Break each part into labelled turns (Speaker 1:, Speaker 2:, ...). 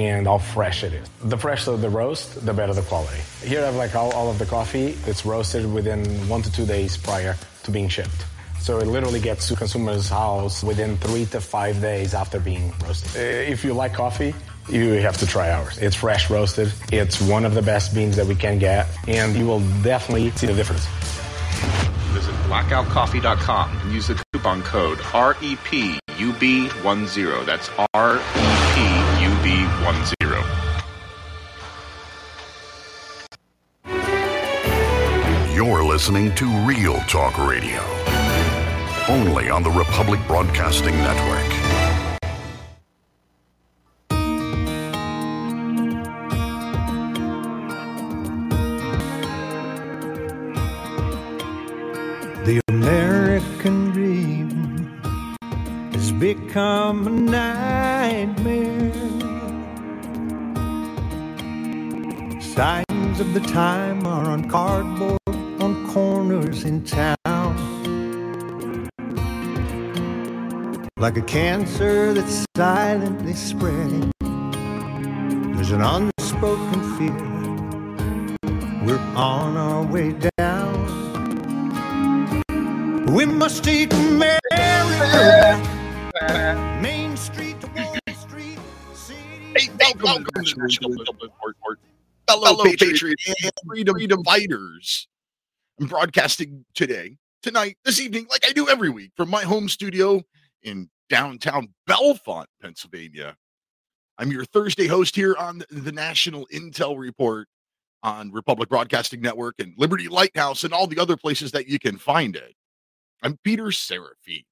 Speaker 1: and how fresh it is. The fresher the roast, the better the quality. Here I have like all, all of the coffee. It's roasted within one to two days prior to being shipped. So it literally gets to consumers' house within three to five days after being roasted. Uh, if you like coffee, you have to try ours. It's fresh roasted. It's one of the best beans that we can get, and you will definitely see the difference.
Speaker 2: Visit blackoutcoffee.com and use the coupon code REPUB10. That's REPUB10.
Speaker 3: You're listening to Real Talk Radio, only on the Republic Broadcasting Network.
Speaker 4: The American dream has become a nightmare. Signs of the time are on cardboard on corners in town. Like a cancer that's silently spreading, there's an unspoken fear. We're on our way down. We must eat America. Main Street Wall Street.
Speaker 5: Hey, welcome, Report. Fellow Patriot and Freedom, freedom Fighters. I'm broadcasting today, tonight, this evening, like I do every week from my home studio in downtown Bellefonte, Pennsylvania. I'm your Thursday host here on the National Intel Report on Republic Broadcasting Network and Liberty Lighthouse and all the other places that you can find it. I'm Peter Seraphine.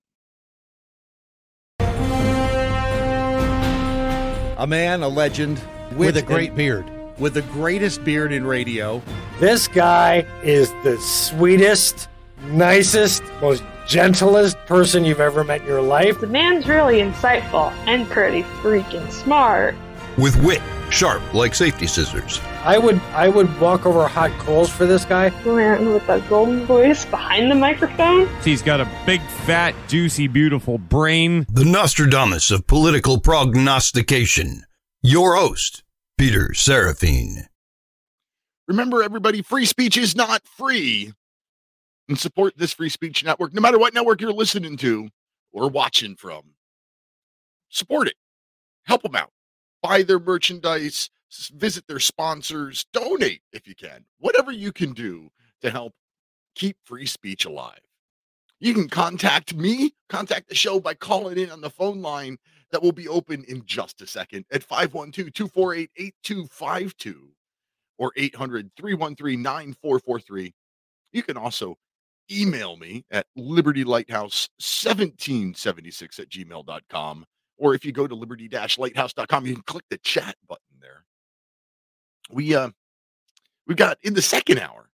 Speaker 6: A man, a legend,
Speaker 7: With a great beard.
Speaker 6: With the greatest beard in radio.
Speaker 7: This guy is the sweetest, nicest, most gentlest person you've ever met in your life.
Speaker 8: The man's really insightful and pretty freaking smart.
Speaker 9: with wit, sharp like safety scissors.
Speaker 7: I would I would walk over hot coals for this guy.
Speaker 8: The man with the golden voice behind the microphone.
Speaker 10: He's got a big, fat, juicy, beautiful brain.
Speaker 9: The Nostradamus of political prognostication. Your host, Peter Seraphine.
Speaker 5: Remember, everybody, free speech is not free. And support this free speech network, no matter what network you're listening to or watching from. Support it. Help them out. Buy their merchandise, visit their sponsors, donate if you can. Whatever you can do to help keep free speech alive. You can contact me, contact the show by calling in on the phone line that will be open in just a second at 512 248 8252 or 800 313 9443. You can also email me at libertylighthouse1776 at gmail.com. Or if you go to liberty lighthouse.com, you can click the chat button there. We, uh, we've got in the second hour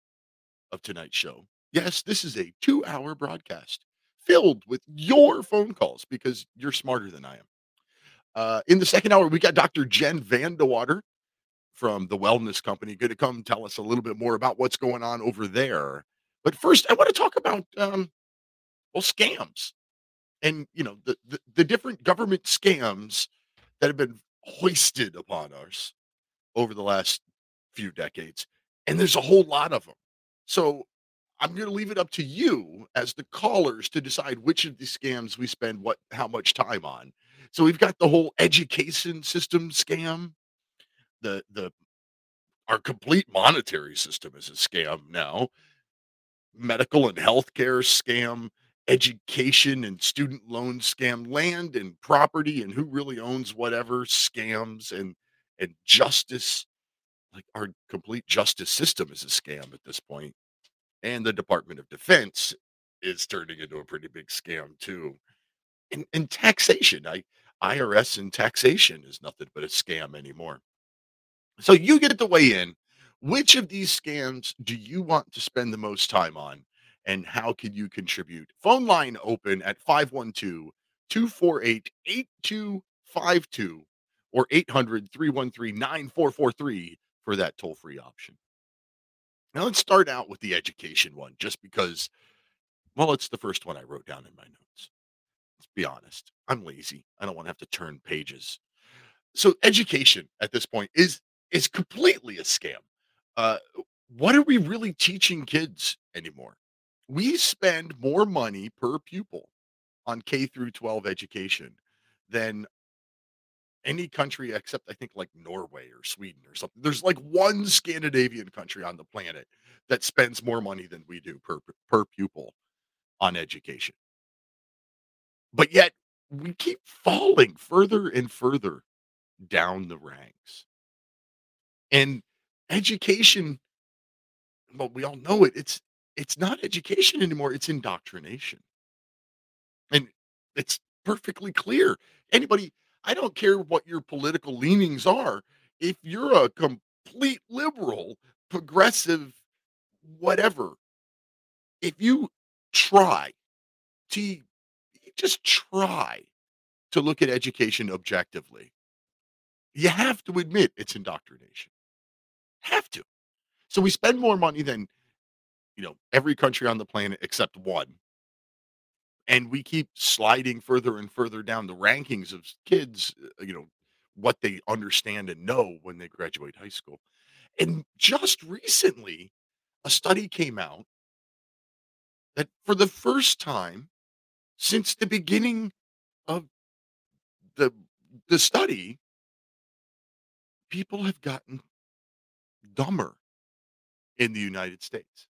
Speaker 5: of tonight's show. Yes, this is a two hour broadcast filled with your phone calls because you're smarter than I am. Uh, in the second hour, we got Dr. Jen VanDeWater from the Wellness Company going to come tell us a little bit more about what's going on over there. But first, I want to talk about um, well scams and you know the, the the different government scams that have been hoisted upon us over the last few decades, and there's a whole lot of them. So I'm going to leave it up to you as the callers to decide which of these scams we spend what how much time on. So we've got the whole education system scam, the the our complete monetary system is a scam now, medical and healthcare scam, education and student loan scam, land and property and who really owns whatever scams and and justice. Like our complete justice system is a scam at this point. and the department of defense is turning into a pretty big scam too and, and taxation. I irs and taxation is nothing but a scam anymore. So you get to weigh in. Which of these scams do you want to spend the most time on and how can you contribute? Phone line open at 512 248 8252 or 800 313 9443 for that toll free option. Now let's start out with the education one, just because, well, it's the first one I wrote down in my notes. Be honest. I'm lazy. I don't want to have to turn pages. so education at this point is is completely a scam. Uh, what are we really teaching kids anymore? We spend more money per pupil on K through 12 education than any country except I think like Norway or Sweden or something. There's like one Scandinavian country on the planet that spends more money than we do per per pupil on education. But yet we keep falling further and further down the ranks. And education well we all know it it's it's not education anymore it's indoctrination. And it's perfectly clear. Anybody I don't care what your political leanings are. If you're a complete liberal, progressive, whatever, if you try to just try to look at education objectively, you have to admit it's indoctrination. Have to. So we spend more money than you know every country on the planet except one and we keep sliding further and further down the rankings of kids uh, you know what they understand and know when they graduate high school and just recently a study came out that for the first time since the beginning of the the study people have gotten dumber in the United States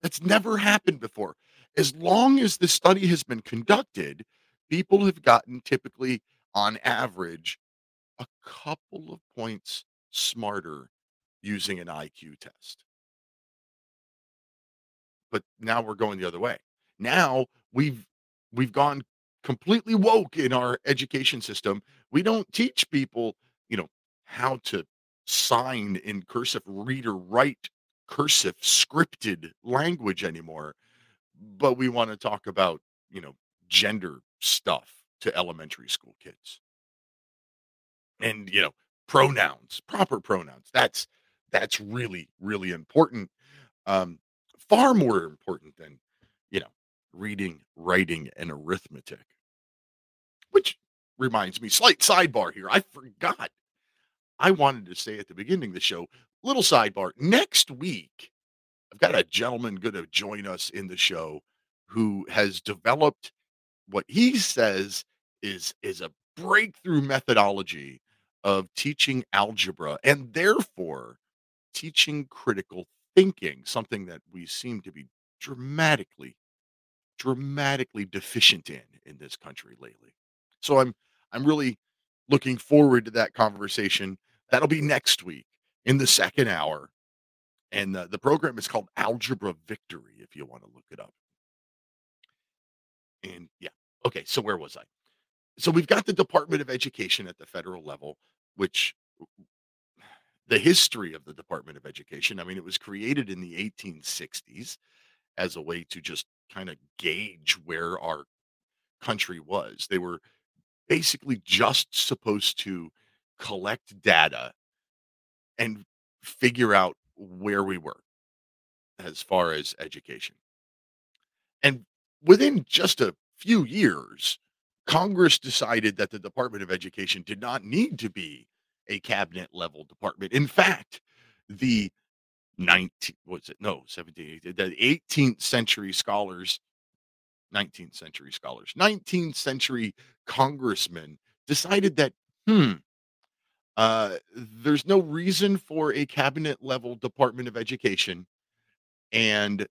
Speaker 5: that's never happened before as long as the study has been conducted, people have gotten typically on average a couple of points smarter using an IQ test. But now we're going the other way. Now we've we've gone completely woke in our education system. We don't teach people, you know, how to sign in cursive, read or write cursive scripted language anymore but we want to talk about, you know, gender stuff to elementary school kids. And, you know, pronouns, proper pronouns. That's that's really really important. Um far more important than, reading, writing and arithmetic. Which reminds me, slight sidebar here. I forgot. I wanted to say at the beginning of the show, little sidebar. Next week, I've got a gentleman going to join us in the show who has developed what he says is is a breakthrough methodology of teaching algebra and therefore teaching critical thinking, something that we seem to be dramatically dramatically deficient in in this country lately. So I'm I'm really looking forward to that conversation. That'll be next week in the second hour and the, the program is called Algebra Victory, if you want to look it up. And yeah, okay, so where was I? So we've got the Department of Education at the federal level, which the history of the Department of Education, I mean, it was created in the 1860s as a way to just kind of gauge where our country was. They were basically just supposed to collect data and figure out where we were as far as education. And within just a few years, Congress decided that the Department of Education did not need to be a cabinet level department. In fact, the 19 was it no 17 the 18th century scholars 19th century scholars 19th century congressmen decided that hmm uh, there's no reason for a cabinet level Department of Education, and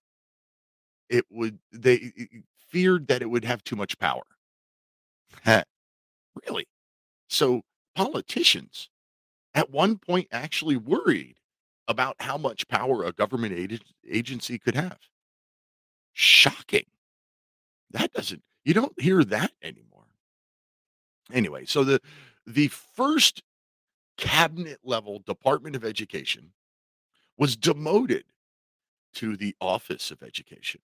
Speaker 5: it would they feared that it would have too much power. really? So politicians at one point actually worried about how much power a government ag- agency could have. Shocking. That doesn't you don't hear that anymore. Anyway, so the the first cabinet level Department of Education was demoted to the Office of Education,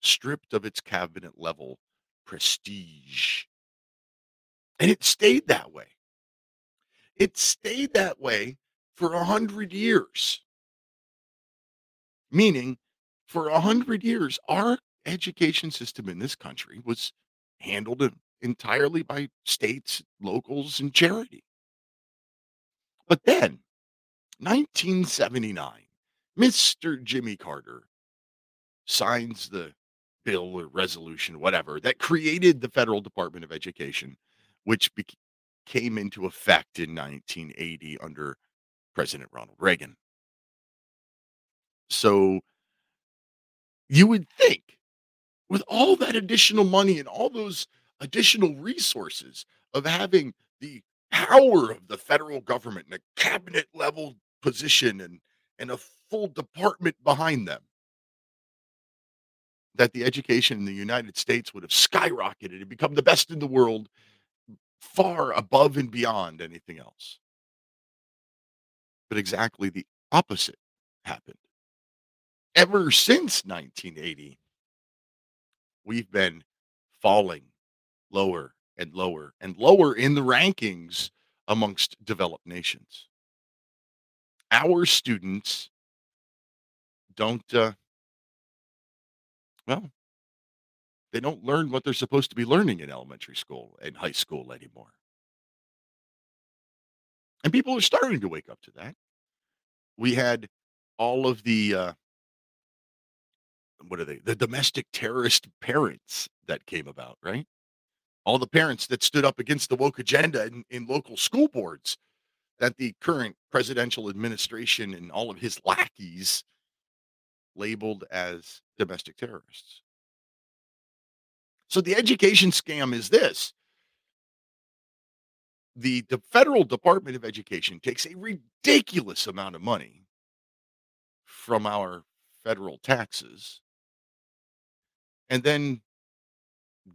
Speaker 5: stripped of its cabinet level prestige. And it stayed that way. It stayed that way for a hundred years. Meaning, for a hundred years, our education system in this country was handled entirely by states, locals, and charity. But then, 1979, Mr. Jimmy Carter signs the bill or resolution, whatever, that created the Federal Department of Education, which be- came into effect in 1980 under President Ronald Reagan. So you would think with all that additional money and all those additional resources of having the power of the federal government and a cabinet level position and and a full department behind them that the education in the United States would have skyrocketed and become the best in the world far above and beyond anything else but exactly the opposite happened ever since 1980 we've been falling lower and lower and lower in the rankings amongst developed nations. Our students don't, uh, well, they don't learn what they're supposed to be learning in elementary school and high school anymore. And people are starting to wake up to that. We had all of the, uh, what are they? The domestic terrorist parents that came about, right? all the parents that stood up against the woke agenda in, in local school boards that the current presidential administration and all of his lackeys labeled as domestic terrorists. So the education scam is this. The, federal Department of Education takes a ridiculous amount of money from our federal taxes and then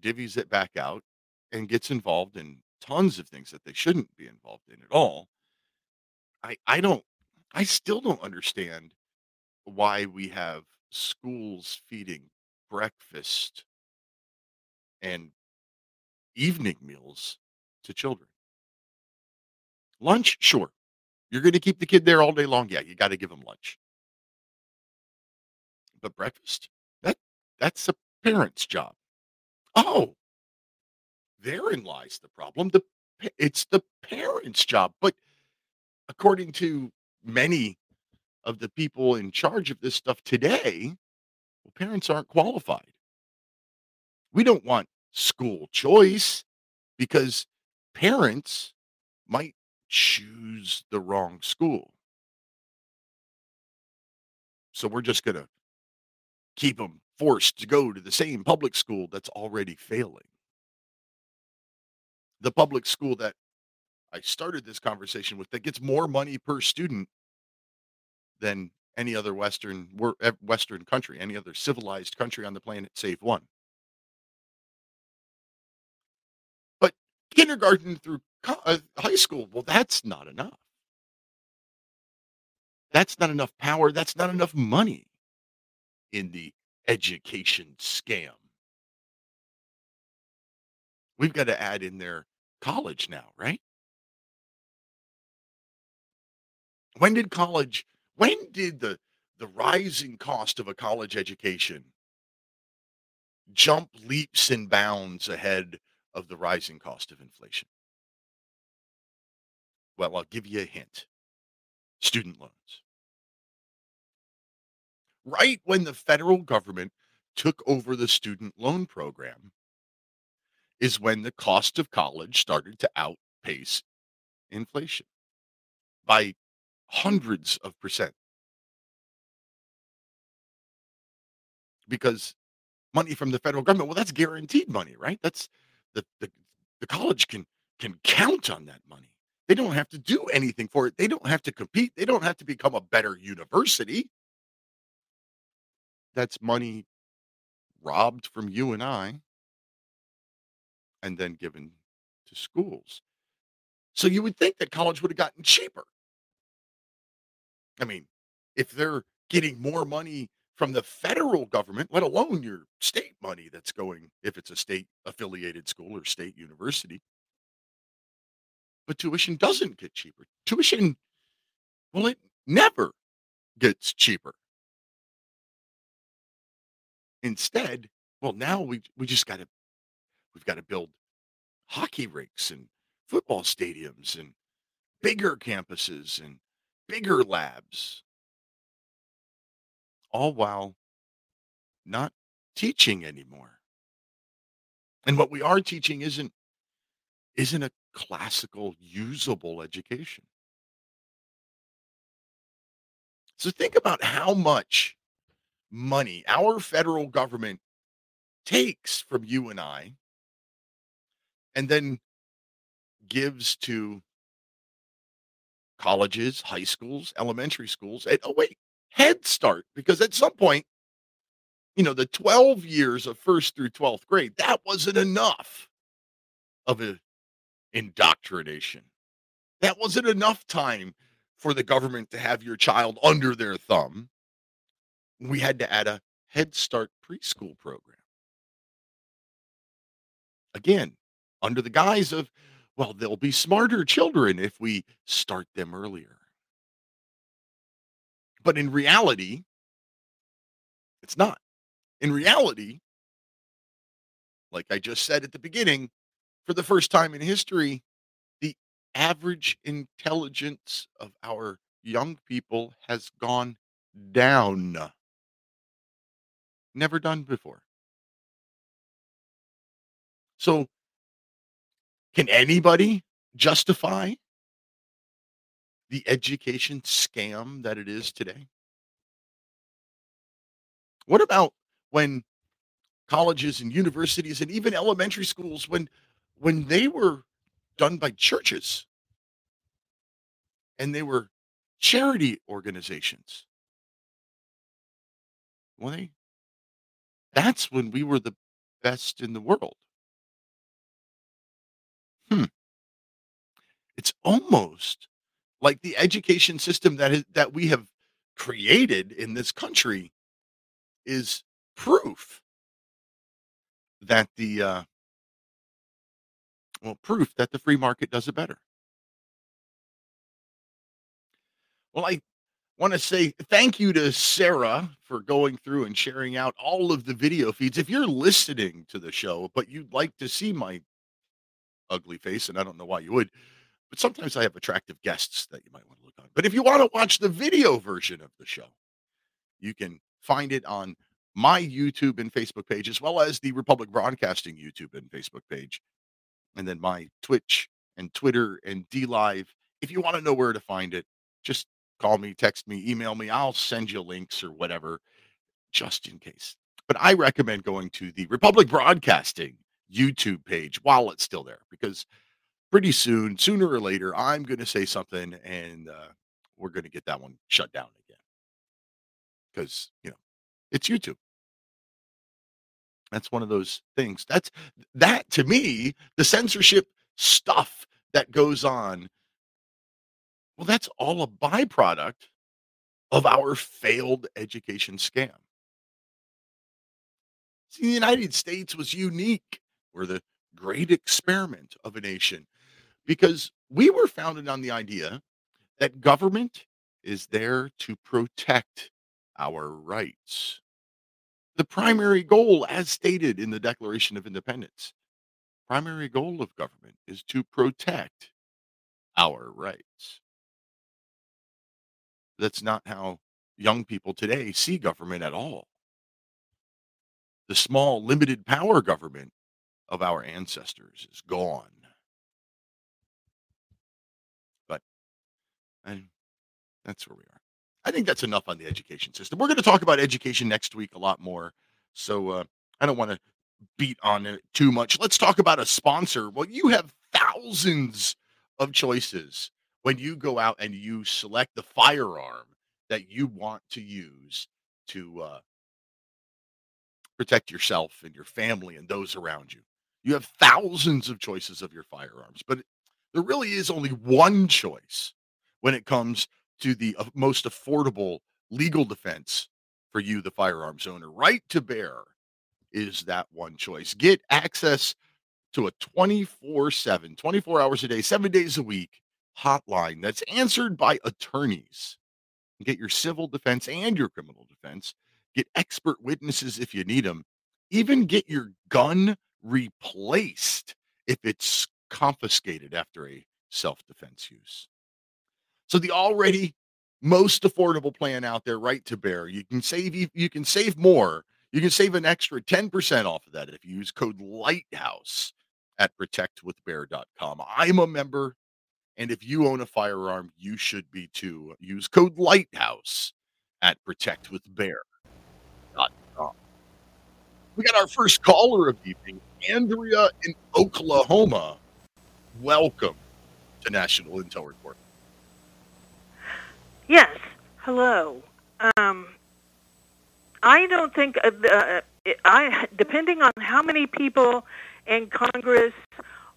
Speaker 5: divvies it back out and gets involved in tons of things that they shouldn't be involved in at all. I I don't I still don't understand why we have schools feeding breakfast and evening meals to children. Lunch, sure. You're going to keep the kid there all day long. Yeah, you got to give them lunch. But breakfast, that that's a parent's job. Oh, therein lies the problem. The it's the parents' job. But according to many of the people in charge of this stuff today, well, parents aren't qualified. We don't want school choice because parents might choose the wrong school. So we're just going to keep them forced to go to the same public school that's already failing the public school that I started this conversation with that gets more money per student than any other Western eh, Western country, any other civilized country on the planet, save one. But kindergarten through Uh, high school, well, that's not enough. That's not enough power. That's not enough money in the education scam. We've got to add in there college now, right? When did college, when did the, the rising cost of a college education jump leaps and bounds ahead of the rising cost of inflation? Well, I'll give you a hint student loans. Right when the federal government took over the student loan program, is when the cost of college started to outpace inflation by hundreds of percent. Because money from the federal government, well, that's guaranteed money, right? That's the, the, the college can can count on that money. They don't have to do anything for it. They don't have to compete. They don't have to become a better university. That's money robbed from you and I and then given to schools. So you would think that college would have gotten cheaper. I mean, if they're getting more money from the federal government, let alone your state money that's going, if it's a state affiliated school or state university. But tuition doesn't get cheaper. Tuition, well, it never gets cheaper. Instead, well, now we, we just got to We've got to build hockey rinks and football stadiums and bigger campuses and bigger labs, all while not teaching anymore. And what we are teaching isn't isn't a classical usable education. So think about how much money our federal government takes from you and I and then gives to colleges, high schools, elementary schools, and oh wait, Head Start, because at some point, you know, the 12 years of first through 12th grade, that wasn't enough of a indoctrination. That wasn't enough time for the government to have your child under their thumb. We had to add a Head Start preschool program. Again, under the guise of, well, they'll be smarter children if we start them earlier. But in reality, it's not. In reality, like I just said at the beginning, for the first time in history, the average intelligence of our young people has gone down. Never done before. So, can anybody justify the education scam that it is today? What about when colleges and universities and even elementary schools when when they were done by churches and they were charity organizations. Well they? That's when we were the best in the world. Hmm. It's almost like the education system that is, that we have created in this country is proof that the uh, well proof that the free market does it better. Well, I want to say thank you to Sarah for going through and sharing out all of the video feeds. If you're listening to the show, but you'd like to see my ugly face, and I don't know why you would, but sometimes I have attractive guests that you might want to look on. But if you want to watch the video version of the show, you can find it on my YouTube and Facebook page, as well as the Republic Broadcasting YouTube and Facebook page, and then my Twitch and Twitter and D Live. If you want to know where to find it, just call me, text me, email me. I'll send you links or whatever, just in case. But I recommend going to the Republic Broadcasting YouTube page while it's still there, because pretty soon, sooner or later, I'm going to say something and uh, we're going to get that one shut down again. Because, you know, it's YouTube. That's one of those things. That's that to me, the censorship stuff that goes on. Well, that's all a byproduct of our failed education scam. See, the United States was unique. We're the great experiment of a nation because we were founded on the idea that government is there to protect our rights the primary goal, as stated in the Declaration of Independence, primary goal of government is to protect our rights. That's not how young people today see government at all. The small, limited power government of our ancestors is gone. But that's where we are. I think that's enough on the education system. We're going to talk about education next week a lot more. So uh, I don't want to beat on it too much. Let's talk about a sponsor. Well, you have thousands of choices when you go out and you select the firearm that you want to use to uh, protect yourself and your family and those around you. You have thousands of choices of your firearms, but there really is only one choice when it comes to the most affordable legal defense for you, the firearms owner. Right to bear is that one choice. Get access to a 24 7, 24 hours a day, seven days a week hotline that's answered by attorneys. Get your civil defense and your criminal defense. Get expert witnesses if you need them. Even get your gun replaced if it's confiscated after a self defense use. So the already most affordable plan out there, right to bear, you can save you, can save more. You can save an extra 10% off of that if you use code Lighthouse at protectwithbear.com. I'm a member, and if you own a firearm, you should be too. Use code Lighthouse at protectwithbear.com. We got our first caller of the evening, Andrea in Oklahoma. Welcome to National Intel Report.
Speaker 11: Yes. Hello. Um, I don't think uh, uh, I depending on how many people in Congress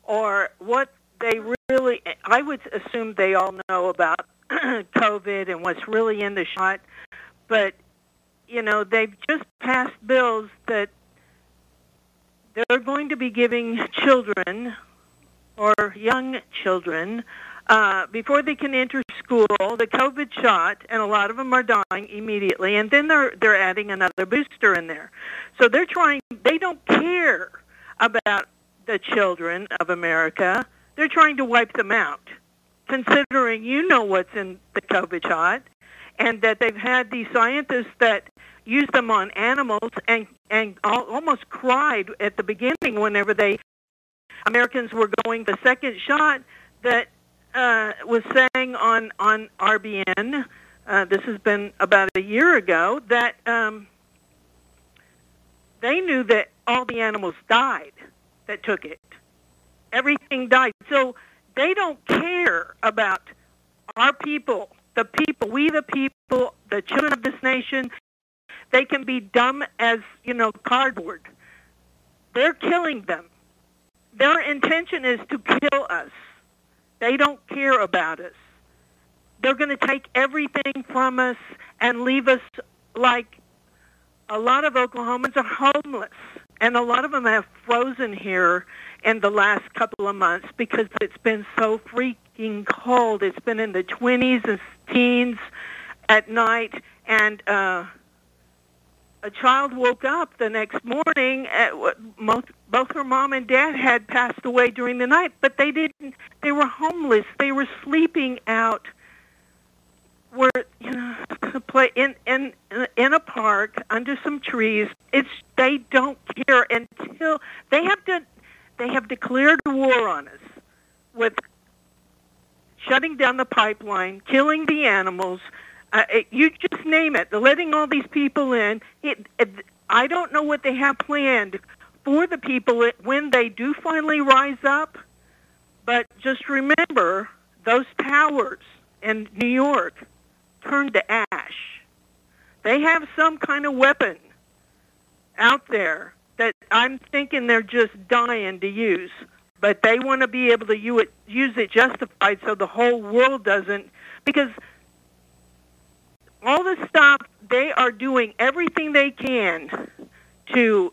Speaker 11: or what they really I would assume they all know about COVID and what's really in the shot, but you know, they've just passed bills that they're going to be giving children or young children uh, before they can enter school the COVID shot, and a lot of them are dying immediately, and then they're they're adding another booster in there. So they're trying. They don't care about the children of America. They're trying to wipe them out, considering you know what's in the COVID shot, and that they've had these scientists that use them on animals and and almost cried at the beginning whenever they Americans were going the second shot that uh, was saying on on RBN. Uh, this has been about a year ago that um, they knew that all the animals died that took it. Everything died. So they don't care about our people, the people, we the people, the children of this nation. They can be dumb as, you know, cardboard. They're killing them. Their intention is to kill us. They don't care about us. They're going to take everything from us and leave us like a lot of Oklahomans are homeless. And a lot of them have frozen here in the last couple of months because it's been so freaking cold. It's been in the 20s and teens at night. And uh, a child woke up the next morning at most both her mom and dad had passed away during the night but they didn't they were homeless. They were sleeping out were you know play in in in a park under some trees. It's they don't care until they have to they have declared war on us with shutting down the pipeline killing the animals uh, it, you just name it. They're letting all these people in. It, it, I don't know what they have planned for the people when they do finally rise up. But just remember, those towers in New York turned to ash. They have some kind of weapon out there that I'm thinking they're just dying to use. But they want to be able to use it, use it justified so the whole world doesn't. Because all the stuff they are doing everything they can to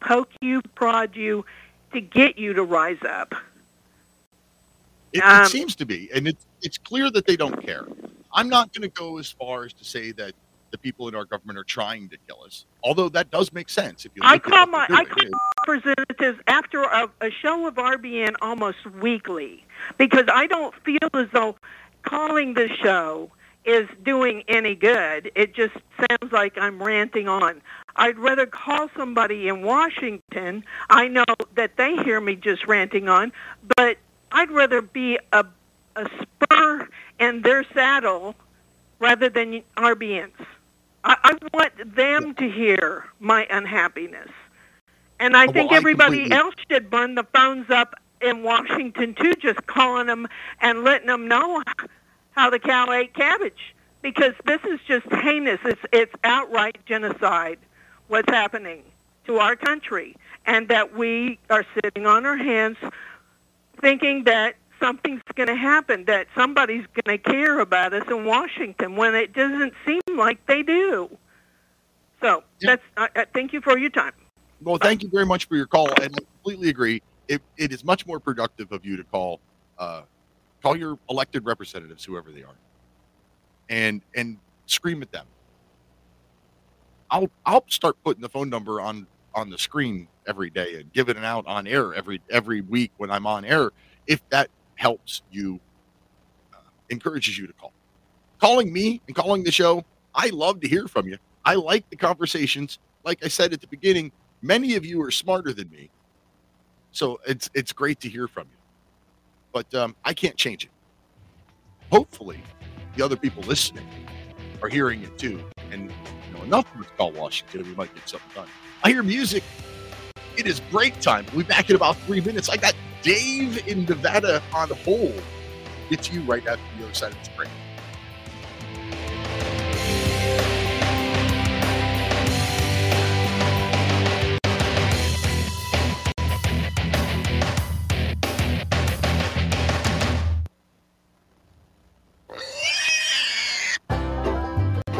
Speaker 11: poke you, prod you, to get you to rise up.
Speaker 5: It, um, it seems to be, and it's it's clear that they don't care. I'm not going to go as far as to say that the people in our government are trying to kill us, although that does make sense. If you
Speaker 11: I call my I call representatives after a, a show of RBN almost weekly because I don't feel as though calling the show is doing any good. It just sounds like I'm ranting on. I'd rather call somebody in Washington. I know that they hear me just ranting on, but I'd rather be a, a spur in their saddle rather than RBN's. I, I want them to hear my unhappiness. And I think everybody completely... else should burn the phones up in Washington too, just calling them and letting them know how the cow ate cabbage because this is just heinous. It's it's outright genocide. What's happening to our country, and that we are sitting on our hands, thinking that something's going to happen, that somebody's going to care about us in Washington when it doesn't seem like they do. So that's. Uh, thank you for your time.
Speaker 5: Well, thank you very much for your call, and I completely agree. It, it is much more productive of you to call uh, Call your elected representatives, whoever they are, and and scream at them. I'll I'll start putting the phone number on on the screen every day and giving it out on air every every week when I'm on air, if that helps you, uh, encourages you to call. Calling me and calling the show, I love to hear from you. I like the conversations. Like I said at the beginning, many of you are smarter than me, so it's it's great to hear from you. But um, I can't change it. Hopefully, the other people listening are hearing it too, and you know enough of us call Washington, and we might get something done. I hear music. It is break time. We'll be back in about three minutes. I got Dave in Nevada on hold. Get to you right after the other side of this break.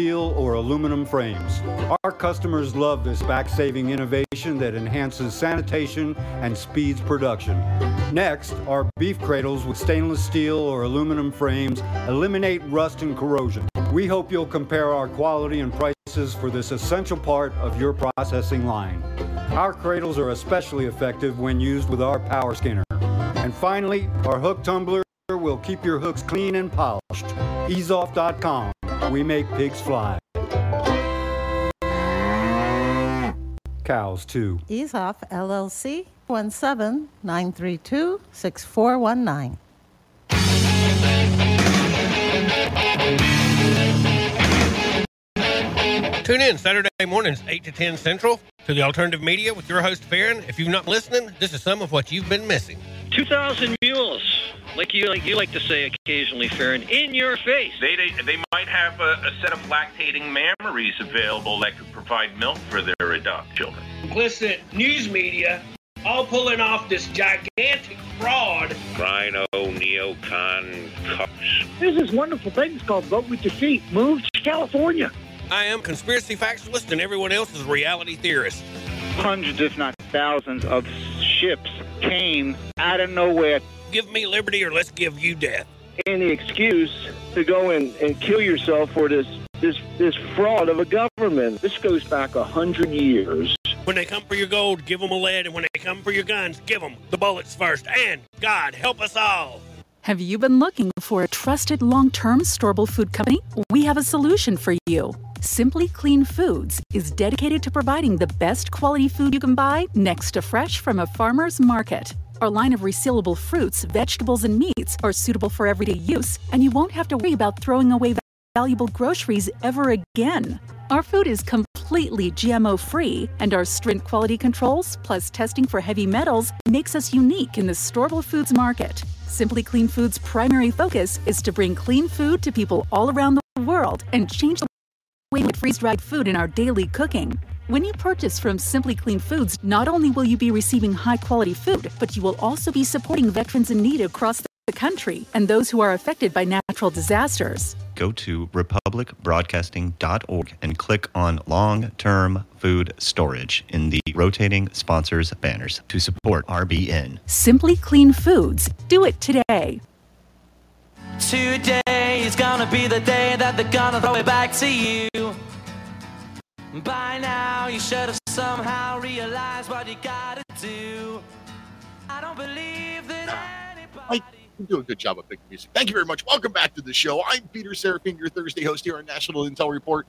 Speaker 12: or aluminum frames. Our customers love this back saving innovation that enhances sanitation and speeds production. Next, our beef cradles with stainless steel or aluminum frames eliminate rust and corrosion. We hope you'll compare our quality and prices for this essential part of your processing line. Our cradles are especially effective when used with our power skinner. And finally, our hook tumbler will keep your hooks clean and polished. Easeoff.com. We make pigs fly. Cows too.
Speaker 13: Ease Off LLC 17932 6419.
Speaker 14: Tune in Saturday mornings, 8 to 10 Central, to the alternative media with your host, Farron. If you've not listening, this is some of what you've been missing.
Speaker 15: 2,000 mules, like you like you like to say occasionally, Farron, in your face.
Speaker 16: They, they, they might have a, a set of lactating mammaries available that could provide milk for their adopted children.
Speaker 17: Implicit news media all pulling off this gigantic fraud.
Speaker 18: Rhino, neocon, cups.
Speaker 19: There's this wonderful thing it's called Vote with Your Feet. Move to California.
Speaker 14: I am conspiracy factualist and everyone else is reality theorist.
Speaker 20: Hundreds, if not thousands, of ships came out of nowhere.
Speaker 14: Give me liberty or let's give you death.
Speaker 19: Any excuse to go and, and kill yourself for this this this fraud of a government. This goes back a hundred years.
Speaker 14: When they come for your gold, give them a lead, and when they come for your guns, give them the bullets first. And God help us all.
Speaker 21: Have you been looking for a trusted long term storable food company? We have a solution for you. Simply Clean Foods is dedicated to providing the best quality food you can buy next to fresh from a farmer's market. Our line of resealable fruits, vegetables, and meats are suitable for everyday use, and you won't have to worry about throwing away valuable groceries ever again. Our food is completely GMO free, and our strict quality controls plus testing for heavy metals makes us unique in the storable foods market. Simply Clean Foods' primary focus is to bring clean food to people all around the world and change the we freeze dried food in our daily cooking. When you purchase from Simply Clean Foods, not only will you be receiving high quality food, but you will also be supporting veterans in need across the country and those who are affected by natural disasters.
Speaker 22: Go to republicbroadcasting.org and click on long term food storage in the rotating sponsors banners to support RBN.
Speaker 21: Simply Clean Foods. Do it today.
Speaker 23: Today is gonna be the day that they're gonna throw it back to you. By now, you should have somehow realized what you gotta do. I don't believe that anybody.
Speaker 5: You do a good job of picking music. Thank you very much. Welcome back to the show. I'm Peter Serafine, your Thursday host here on National Intel Report.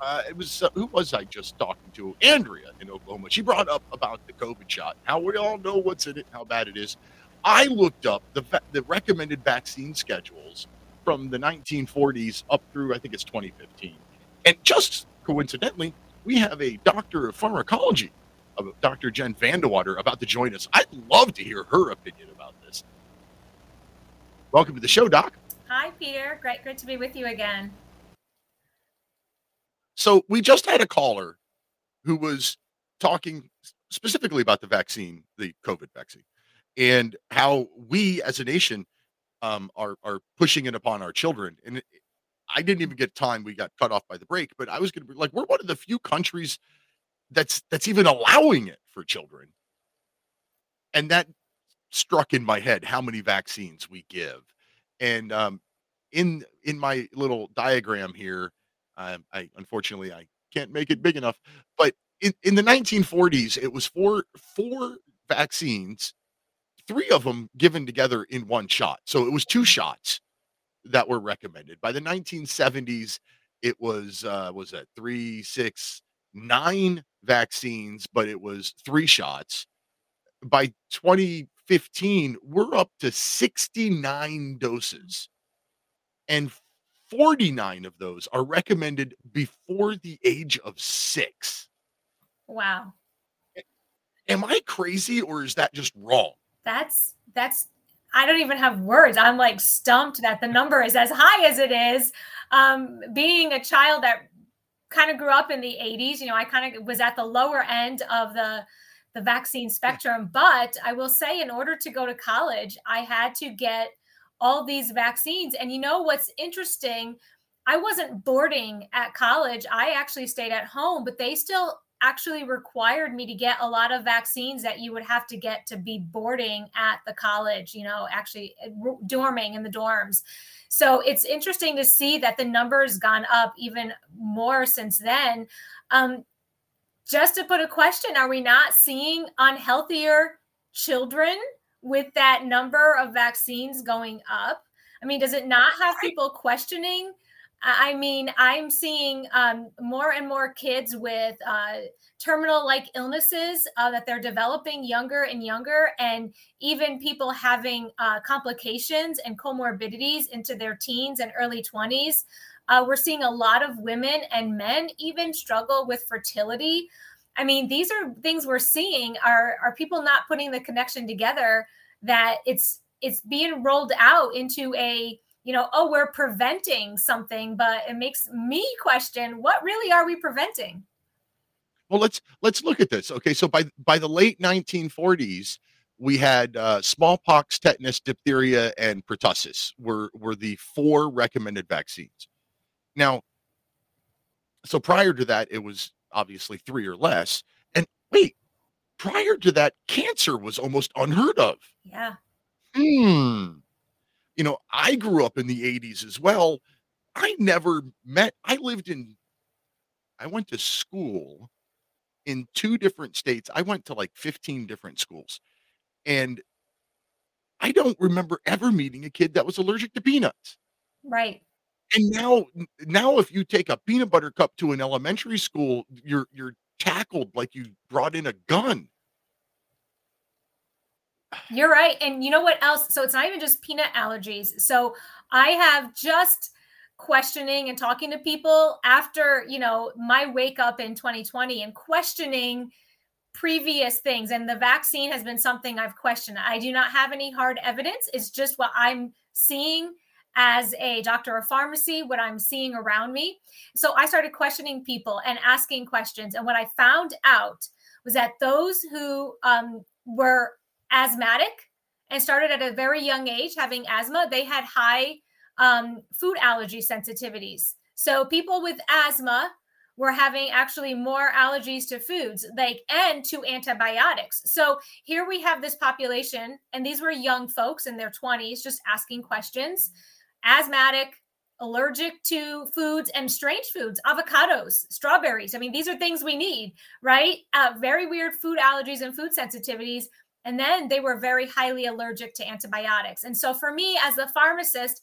Speaker 5: Uh, it was uh, who was I just talking to? Andrea in Oklahoma. She brought up about the COVID shot. How we all know what's in it, how bad it is. I looked up the the recommended vaccine schedules from the 1940s up through I think it's 2015, and just coincidentally, we have a doctor of pharmacology, Dr. Jen VanDeWater, about to join us. I'd love to hear her opinion about this. Welcome to the show, Doc.
Speaker 24: Hi, Peter. Great, great to be with you again.
Speaker 5: So we just had a caller who was talking specifically about the vaccine, the COVID vaccine, and how we as a nation um, are are pushing it upon our children. And it, I didn't even get time; we got cut off by the break. But I was going to be like, we're one of the few countries that's that's even allowing it for children. And that struck in my head how many vaccines we give. And um, in in my little diagram here, um, I unfortunately I can't make it big enough, but in, in the 1940s, it was four four vaccines, three of them given together in one shot. So it was two shots that were recommended. By the 1970s, it was uh, was that three, six, nine vaccines, but it was three shots. By 2015, we're up to 69 doses, and 49 of those are recommended before the age of six.
Speaker 24: Wow.
Speaker 5: Am I crazy or is that just wrong?
Speaker 24: That's that's I don't even have words. I'm like stumped that the number is as high as it is. Um, being a child that kind of grew up in the 80s, you know, I kind of was at the lower end of the the vaccine spectrum. But I will say, in order to go to college, I had to get all these vaccines. And you know what's interesting? I wasn't boarding at college. I actually stayed at home, but they still actually required me to get a lot of vaccines that you would have to get to be boarding at the college, you know, actually uh, dorming in the dorms. So it's interesting to see that the number's gone up even more since then. Um, just to put a question, are we not seeing unhealthier children with that number of vaccines going up? I mean, does it not have people questioning I mean, I'm seeing um, more and more kids with uh, terminal like illnesses uh, that they're developing younger and younger, and even people having uh, complications and comorbidities into their teens and early 20s. Uh, we're seeing a lot of women and men even struggle with fertility. I mean, these are things we're seeing. Are are people not putting the connection together that it's it's being rolled out into a you know, oh, we're preventing something, but it makes me question what really are we preventing?
Speaker 5: Well, let's let's look at this. Okay, so by by the late 1940s, we had uh, smallpox, tetanus, diphtheria, and pertussis were were the four recommended vaccines. Now, so prior to that, it was obviously three or less. And wait, prior to that, cancer was almost unheard of.
Speaker 24: Yeah.
Speaker 5: Hmm you know, I grew up in the 80s as well. I never met, I lived in, I went to school in two different states. I went to like 15 different schools. And I don't remember ever meeting a kid that was allergic to peanuts.
Speaker 24: Right.
Speaker 5: And now, now if you take a peanut butter cup to an elementary school, you're you're tackled like you brought in a gun.
Speaker 24: You're right. And you know what else? So it's not even just peanut allergies. So I have just questioning and talking to people after, you know, my wake up in 2020 and questioning previous things. And the vaccine has been something I've questioned. I do not have any hard evidence. It's just what I'm seeing as a doctor of pharmacy, what I'm seeing around me. So I started questioning people and asking questions. And what I found out was that those who um, were asthmatic and started at a very young age having asthma, they had high um, food allergy sensitivities. So people with asthma were having actually more allergies to foods like and to antibiotics. So here we have this population and these were young folks in their 20s just asking questions, asthmatic, allergic to foods and strange foods, avocados, strawberries. I mean, these are things we need, right? Uh, very weird food allergies and food sensitivities and then they were very highly allergic to antibiotics. And so for me as a pharmacist,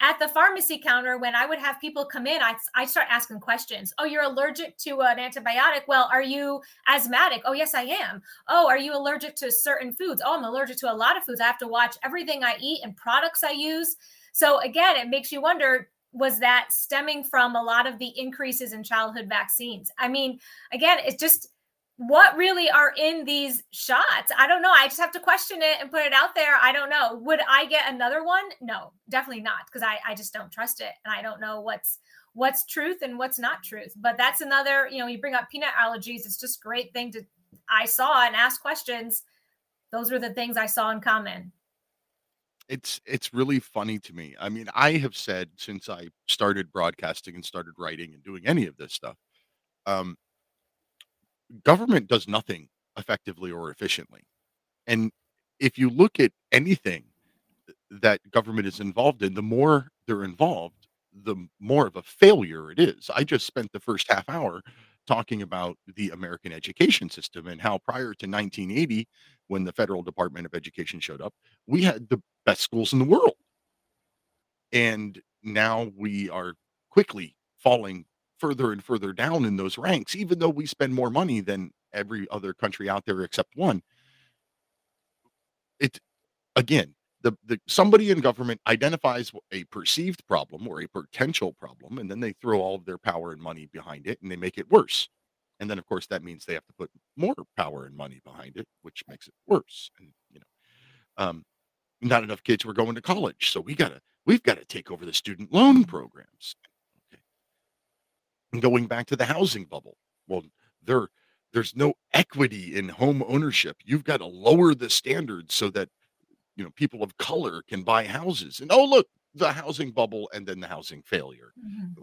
Speaker 24: at the pharmacy counter, when I would have people come in, I I start asking questions. Oh, you're allergic to an antibiotic? Well, are you asthmatic? Oh, yes, I am. Oh, are you allergic to certain foods? Oh, I'm allergic to a lot of foods. I have to watch everything I eat and products I use. So again, it makes you wonder was that stemming from a lot of the increases in childhood vaccines? I mean, again, it's just what really are in these shots? I don't know. I just have to question it and put it out there. I don't know. Would I get another one? No, definitely not, because I, I just don't trust it. And I don't know what's what's truth and what's not truth. But that's another, you know, you bring up peanut allergies. It's just great thing to I saw and ask questions. Those were the things I saw in common.
Speaker 5: It's it's really funny to me. I mean, I have said since I started broadcasting and started writing and doing any of this stuff, um, government does nothing effectively or efficiently. And if you look at anything that government is involved in, the more they're involved, the more of a failure it is. I just spent the first half hour talking about the American education system and how prior to 1980, when the Federal Department of Education showed up, we had the best schools in the world. And now we are quickly falling further and further down in those ranks, even though we spend more money than every other country out there except one. It again, the, the somebody in government identifies a perceived problem or a potential problem, and then they throw all of their power and money behind it and they make it worse. And then of course that means they have to put more power and money behind it, which makes it worse. And you know, um, not enough kids were going to college. So we gotta we've got to take over the student loan programs. Going back to the housing bubble. Well, there there's no equity in home ownership. You've got to lower the standards so that you know people of color can buy houses. And oh look, the housing bubble and then the housing failure.
Speaker 24: Mhm.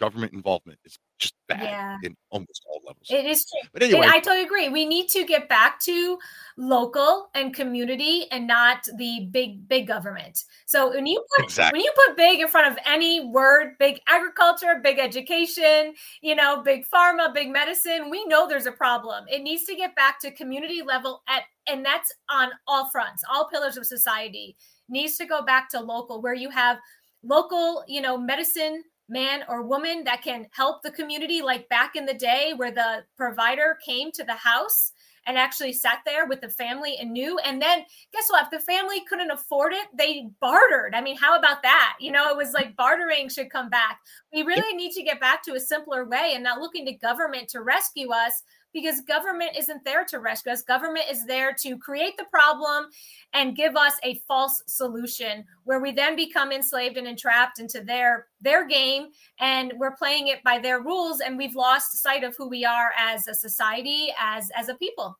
Speaker 5: Government involvement is just bad
Speaker 24: Yeah.
Speaker 5: in almost all levels.
Speaker 24: It is true.
Speaker 5: But
Speaker 24: And
Speaker 5: anyway,
Speaker 24: I totally agree. We need to get back to local and community and not the big, big government. So when you put
Speaker 5: Exactly.
Speaker 24: when you put big in front of any word, big agriculture, big education, you know, big pharma, big medicine, we know there's a problem. It needs to get back to community level at and that's on all fronts, all pillars of society. Needs to go back to local where you have local, you know, medicine man or woman that can help the community like back in the day where the provider came to the house and actually sat there with the family and knew. And then guess what? If the family couldn't afford it they bartered. I mean how about that? You know it was like bartering should come back. We really need to get back to a simpler way and not looking to government to rescue us because government isn't there to rescue us government is there to create the problem and give us a false solution where we then become enslaved and entrapped into their their game and we're playing it by their rules and we've lost sight of who we are as a society as as a people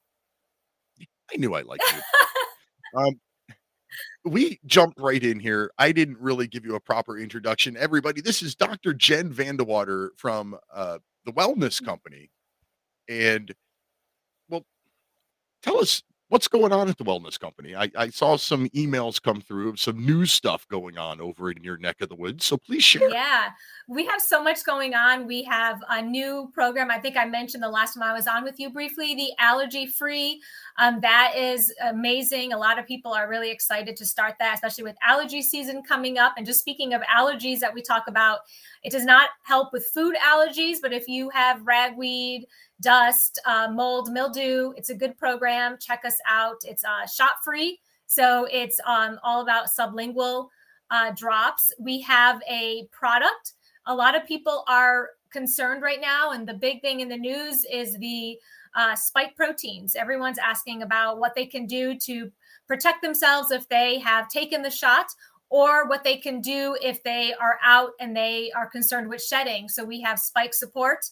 Speaker 5: I knew I liked you. um, we jumped right in here. I didn't really give you a proper introduction. Everybody, this is Dr. Jen VanDeWater from uh, the Wellness Company. And, well, tell us what's going on at the Wellness Company. I, I saw some emails come through of some new stuff going on over in your neck of the woods. So please share.
Speaker 24: Yeah, we have so much going on. We have a new program. I think I mentioned the last time I was on with you briefly, the allergy free. Um, that is amazing. A lot of people are really excited to start that, especially with allergy season coming up. And just speaking of allergies that we talk about, it does not help with food allergies, but if you have ragweed, dust, uh, mold, mildew, it's a good program. Check us out. It's uh, shot free. So it's um, all about sublingual uh, drops. We have a product. A lot of people are concerned right now, and the big thing in the news is the uh, spike proteins. Everyone's asking about what they can do to protect themselves if they have taken the shot or what they can do if they are out and they are concerned with shedding. So we have spike support.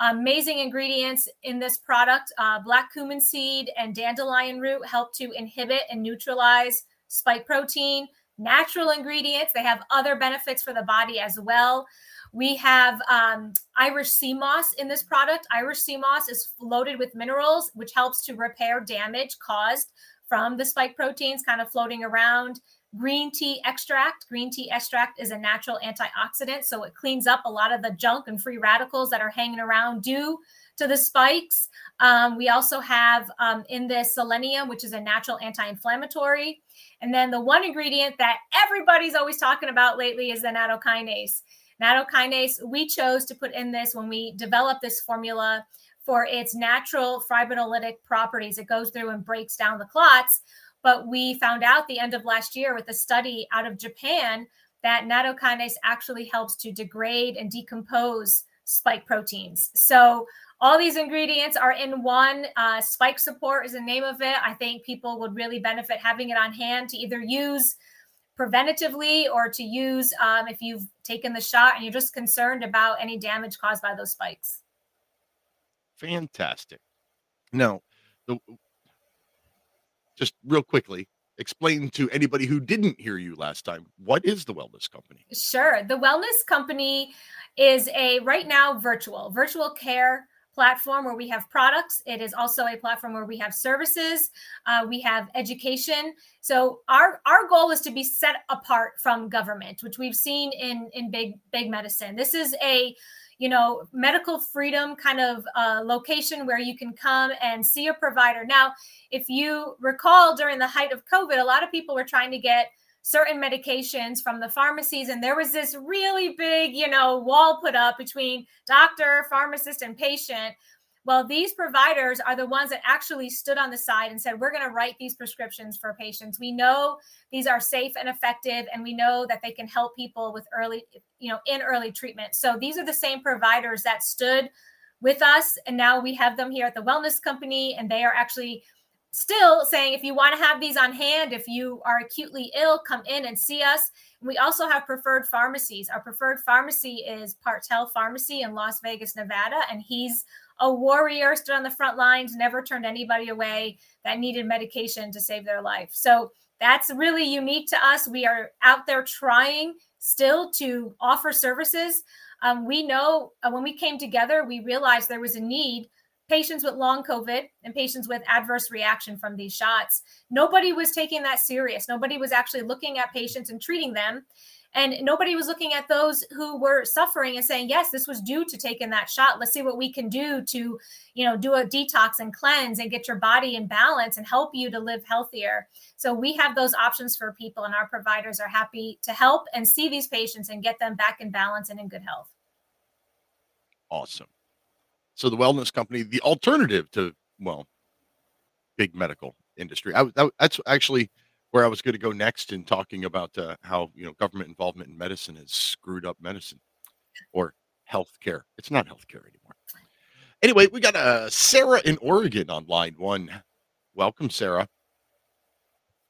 Speaker 24: Amazing ingredients in this product. Uh, black cumin seed and dandelion root help to inhibit and neutralize spike protein. Natural ingredients. They have other benefits for the body as well. We have um, Irish sea moss in this product. Irish sea moss is loaded with minerals, which helps to repair damage caused from the spike proteins kind of floating around. Green tea extract. Green tea extract is a natural antioxidant, so it cleans up a lot of the junk and free radicals that are hanging around due to the spikes. Um, we also have um, in this selenium, which is a natural anti inflammatory. And then the one ingredient that everybody's always talking about lately is the nattokinase. Nattokinase, we chose to put in this when we developed this formula for its natural fibrinolytic properties. It goes through and breaks down the clots. But we found out the end of last year with a study out of Japan that nattokinase actually helps to degrade and decompose spike proteins. So all these ingredients are in one. Uh, spike support is the name of it. I think people would really benefit having it on hand to either use preventatively or to use um, if you've taken the shot and you're just concerned about any damage caused by those spikes.
Speaker 5: Fantastic. Now, the, just real quickly, explain to anybody who didn't hear you last time what is the Wellness Company?
Speaker 24: Sure. The Wellness Company is a right now virtual virtual care platform where we have products. It is also a platform where we have services. Uh, we have education. So our our goal is to be set apart from government, which we've seen in in big big medicine. This is a you know medical freedom kind of uh, location where you can come and see a provider. Now, if you recall, during the height of COVID, a lot of people were trying to get certain medications from the pharmacies and there was this really big you know wall put up between doctor pharmacist and patient well these providers are the ones that actually stood on the side and said we're going to write these prescriptions for patients we know these are safe and effective and we know that they can help people with early you know in early treatment so these are the same providers that stood with us and now we have them here at the wellness company and they are actually still saying if you want to have these on hand, if you are acutely ill, come in and see us. We also have preferred pharmacies. Our preferred pharmacy is Partell Pharmacy in Las Vegas, Nevada, and he's a warrior, stood on the front lines, never turned anybody away that needed medication to save their life. So that's really unique to us. We are out there trying still to offer services. Um, we know uh, when we came together, we realized there was a need patients with long COVID and patients with adverse reaction from these shots. Nobody was taking that serious. Nobody was actually looking at patients and treating them. And nobody was looking at those who were suffering and saying, yes, this was due to taking that shot. Let's see what we can do to, you know, do a detox and cleanse and get your body in balance and help you to live healthier. So we have those options for people, and our providers are happy to help and see these patients and get them back in balance and in good health.
Speaker 5: Awesome. So the wellness company, the alternative to well, big medical industry. I, that, that's actually where I was going to go next in talking about uh, how you know government involvement in medicine has screwed up medicine or healthcare. It's not healthcare anymore. Anyway, we got uh, Sarah in Oregon on line one. Welcome, Sarah.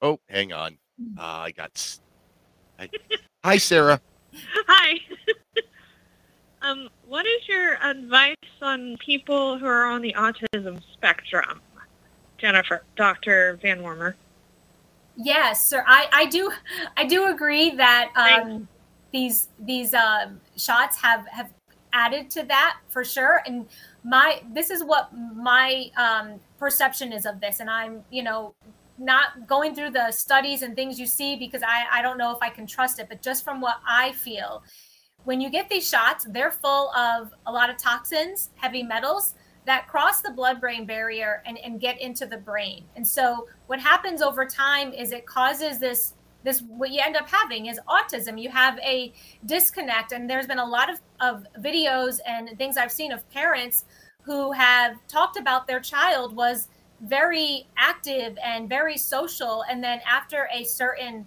Speaker 5: Oh, hang on. Uh, I got. I, hi, Sarah.
Speaker 25: Hi. um, what is your advice on people who are on the autism spectrum? Jennifer, Dr. Van Wormer.
Speaker 24: Yes, sir. I, I do I do agree that um, these these um, shots have have added to that for sure. And my this is what my um, perception is of this, and I'm you know not going through the studies and things you see because I I don't know if I can trust it, but just from what I feel when you get these shots, they're full of a lot of toxins, heavy metals that cross the blood brain barrier and, and get into the brain. And so what happens over time is it causes this this what you end up having is autism. You have a disconnect. And there's been a lot of, of videos and things I've seen of parents who have talked about their child was very active and very social. And then after a certain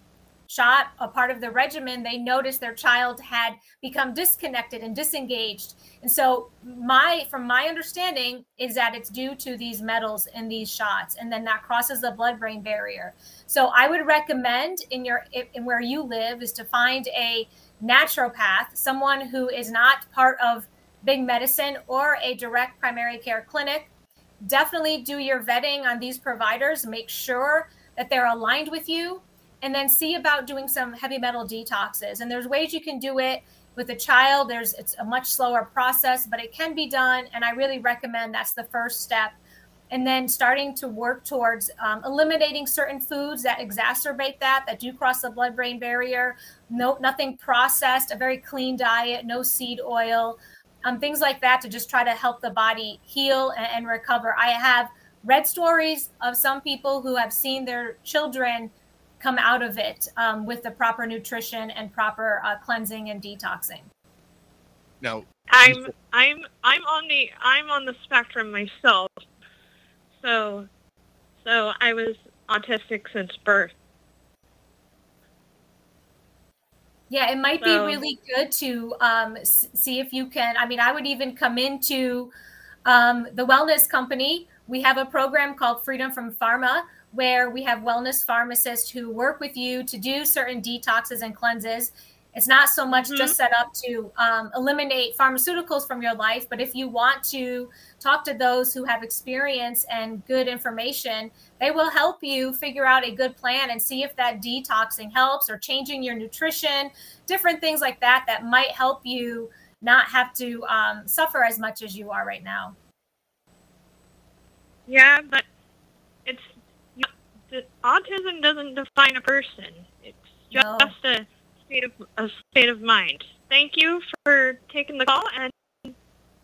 Speaker 24: shot, a part of the regimen, they noticed their child had become disconnected and disengaged. And so my from my understanding is that it's due to these metals in these shots and then that crosses the blood brain barrier. So I would recommend in your in where you live is to find a naturopath, someone who is not part of big medicine or a direct primary care clinic. Definitely do your vetting on these providers, make sure that they're aligned with you and then see about doing some heavy metal detoxes. And there's ways you can do it with a child. There's it's a much slower process, but it can be done. And I really recommend that's the first step. And then starting to work towards um, eliminating certain foods that exacerbate that, that do cross the blood-brain barrier. No, nothing processed. A very clean diet, no seed oil, um, things like that to just try to help the body heal and, and recover. I have read stories of some people who have seen their children come out of it um, with the proper nutrition and proper uh, cleansing and detoxing.
Speaker 5: Now,
Speaker 25: I'm I'm I'm on the I'm on the spectrum myself. So so I was autistic since birth.
Speaker 24: Yeah, it might so. be really good to um, see if you can. I mean, I would even come into um, the wellness company. We have a program called Freedom from Pharma, where we have wellness pharmacists who work with you to do certain detoxes and cleanses. It's not so much mm-hmm. just set up to um, eliminate pharmaceuticals from your life, but if you want to talk to those who have experience and good information, they will help you figure out a good plan and see if that detoxing helps or changing your nutrition, different things like that that might help you not have to um, suffer as much as you are right now.
Speaker 25: Yeah, but not, autism doesn't define a person. It's just
Speaker 24: No.
Speaker 25: a state of a state of mind. Thank you for taking the call, and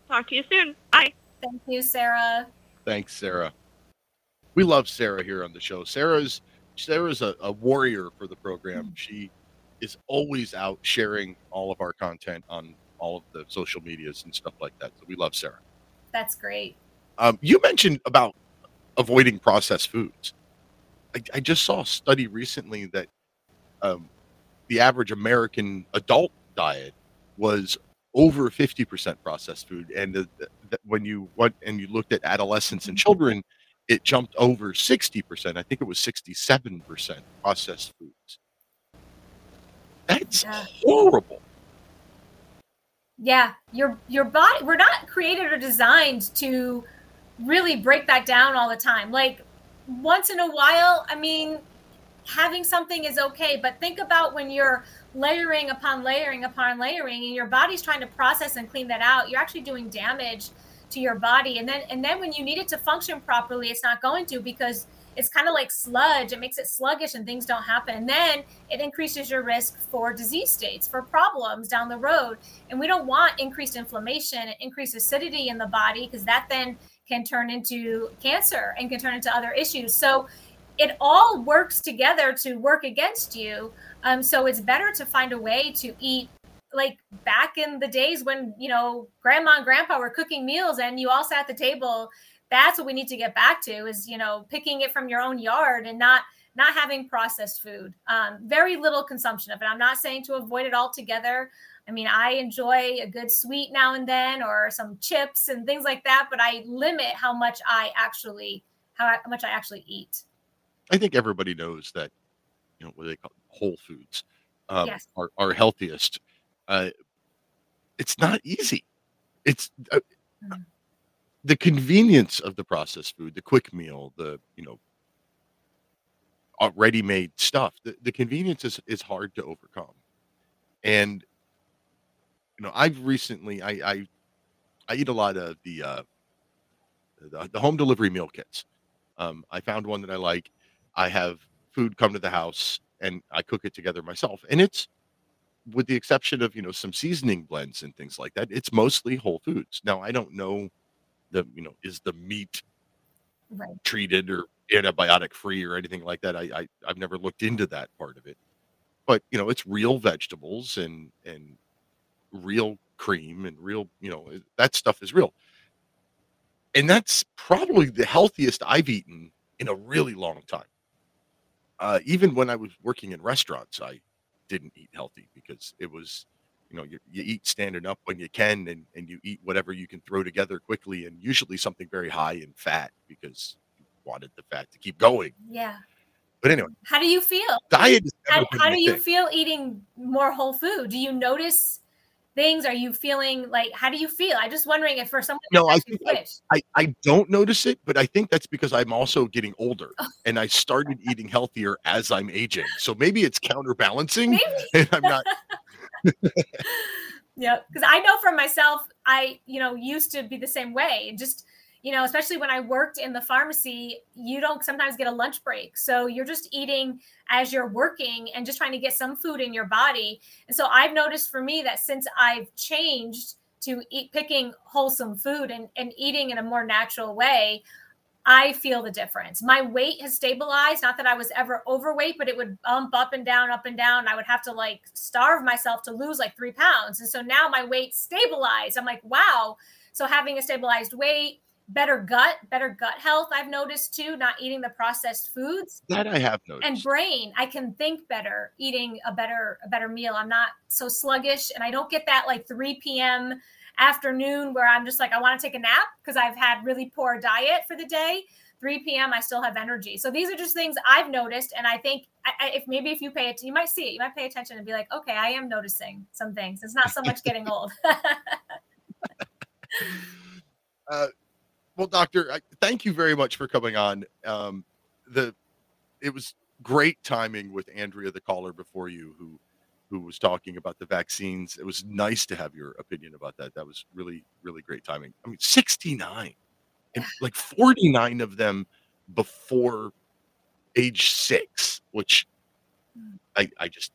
Speaker 25: talk to you soon. Bye.
Speaker 24: Thank you, Sarah.
Speaker 5: Thanks, Sarah. We love Sarah here on the show. Sarah's Sarah's a, a warrior for the program. She is always out sharing all of our content on all of the social medias and stuff like that. So we love Sarah.
Speaker 24: That's great.
Speaker 5: Um, you mentioned about avoiding processed foods. I, I just saw a study recently that um, the average American adult diet was over 50% processed food. And the, the, when you went and you looked at adolescents and children, it jumped over 60%. I think it was 67% processed foods. That's horrible.
Speaker 24: Yeah, your your body we're not created or designed to really break that down all the time. Like once in a while, I mean, having something is okay, but think about when you're layering upon layering upon layering and your body's trying to process and clean that out, you're actually doing damage to your body. And then and then when you need it to function properly, it's not going to because it's kind of like sludge. It makes it sluggish and things don't happen. And then it increases your risk for disease states, for problems down the road. And we don't want increased inflammation, increased acidity in the body, because that then can turn into cancer and can turn into other issues. So it all works together to work against you. Um, so it's better to find a way to eat like back in the days when you know grandma and grandpa were cooking meals and you all sat at the table that's what we need to get back to is you know picking it from your own yard and not not having processed food um, very little consumption of it i'm not saying to avoid it altogether i mean i enjoy a good sweet now and then or some chips and things like that but i limit how much i actually how much i actually eat
Speaker 5: I think everybody knows that, you know, what they call whole foods um,
Speaker 24: Yes.
Speaker 5: are, are healthiest. Uh, it's not easy. It's uh, the convenience of the processed food, the quick meal, the, you know, uh, ready-made stuff. The, the convenience is, is hard to overcome. And, you know, I've recently, I, I, I eat a lot of the, uh, the, the home delivery meal kits. Um, I found one that I like. I have food come to the house and I cook it together myself. And it's with the exception of, you know, some seasoning blends and things like that, it's mostly whole foods. Now, I don't know the, you know, is the meat
Speaker 24: right
Speaker 5: treated or antibiotic free or anything like that. I, I I've never looked into that part of it. But, you know, it's real vegetables and and real cream and real, you know, that stuff is real. And that's probably the healthiest I've eaten in a really long time. Uh, even when I was working in restaurants, I didn't eat healthy because it was, you know, you, you eat standing up when you can and, and you eat whatever you can throw together quickly and usually something very high in fat because you wanted the fat to keep going.
Speaker 24: yeah
Speaker 5: But anyway,
Speaker 24: how do you feel
Speaker 5: diet is
Speaker 24: how, how do you
Speaker 5: thing.
Speaker 24: feel eating more whole food do you notice things are you feeling like how do you feel i'm just wondering if for someone
Speaker 5: No, I think I, I, I don't notice it, but I think that's because I'm also getting older
Speaker 24: Oh.
Speaker 5: and I started eating healthier as I'm aging. So maybe it's counterbalancing
Speaker 24: Maybe.
Speaker 5: and I'm not
Speaker 24: yeah because i know for myself i you know used to be the same way just you know especially when i worked in the pharmacy you don't sometimes get a lunch break so you're just eating as you're working and just trying to get some food in your body and so i've noticed for me that since i've changed to eat picking wholesome food and, and eating in a more natural way I feel the difference. My weight has stabilized. Not that I was ever overweight, but it would bump up and down, up and down. I would have to like starve myself to lose like three pounds. And so now my weight stabilized. I'm like, wow. So having a stabilized weight, better gut, better gut health, I've noticed too, not eating the processed foods.
Speaker 5: That I have noticed.
Speaker 24: and brain i can think better eating a better a better meal. I'm not so sluggish and i don't get that like 3 p.m afternoon where i'm just like i want to take a nap because i've had really poor diet for the day. 3 p.m i still have energy. So these are just things i've noticed and i think I, I- if maybe if you pay it you might see it you might pay attention and be like okay i am noticing some things. It's not so much getting old.
Speaker 5: Uh, well, doctor, I, thank you very much for coming on. Um, the it was great timing with Andrea, the caller before you, who who was talking about the vaccines. It was nice to have your opinion about that. That was really really great timing. I mean, sixty nine. and like 49 of them before age six, which I, I just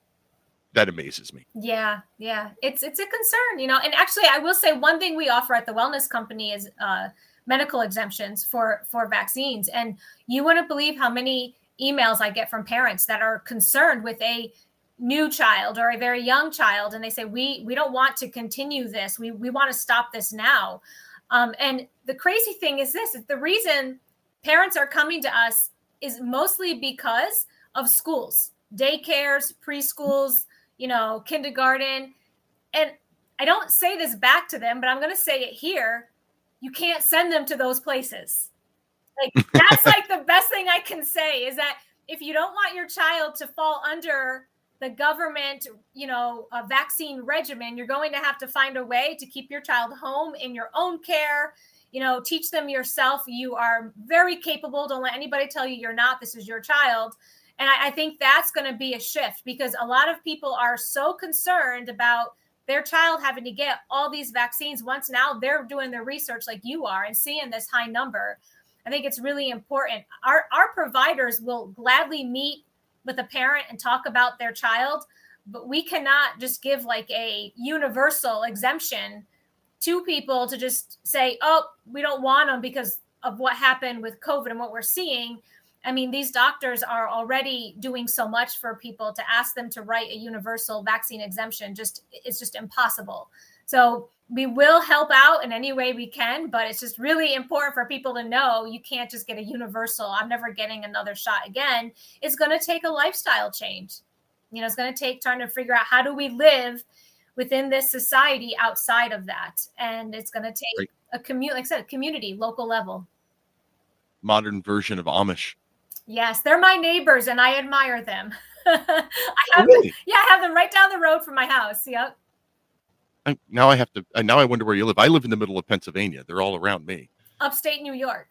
Speaker 5: that amazes me.
Speaker 24: Yeah, yeah. It's it's a concern, you know. And actually I will say one thing we offer at the wellness company is uh medical exemptions for for vaccines. And you wouldn't believe how many emails I get from parents that are concerned with a new child or a very young child. And they say we we don't want to continue this. We we want to stop this now. Um, and the crazy thing is this the reason parents are coming to us is mostly because of schools daycares preschools you know kindergarten. And i don't say this back to them but i'm going to say it here you can't send them to those places like that's like the best thing i can say is that if you don't want your child to fall under the government, you know, a vaccine regimen, you're going to have to find a way to keep your child home in your own care. You know, teach them yourself. You are very capable. Don't let anybody tell you you're not. This is your child. And I, I think that's going to be a shift because a lot of people are so concerned about their child having to get all these vaccines once now they're doing their research like you are and seeing this high number. I think it's really important. Our our providers will gladly meet with a parent and talk about their child but we cannot just give like a universal exemption to people to just say oh we don't want them because of what happened with covid and what we're seeing i mean these doctors are already doing so much for people to ask them to write a universal vaccine exemption just it's just impossible so we will help out in any way we can, but it's just really important for people to know you can't just get a universal, I'm never getting another shot again. It's going to take a lifestyle change. You know, it's going to take trying to figure out how do we live within this society outside of that. And it's going to take
Speaker 5: Right.
Speaker 24: a community, like I said, community, local level.
Speaker 5: Modern version of Amish.
Speaker 24: Yes, they're my neighbors and I admire them. I have
Speaker 5: really?
Speaker 24: them, yeah, I have them right down the road from my house. Yep.
Speaker 5: I, now I have to. uh, Now I wonder where you live. I live in the middle of Pennsylvania. They're all around me.
Speaker 24: upstate New York.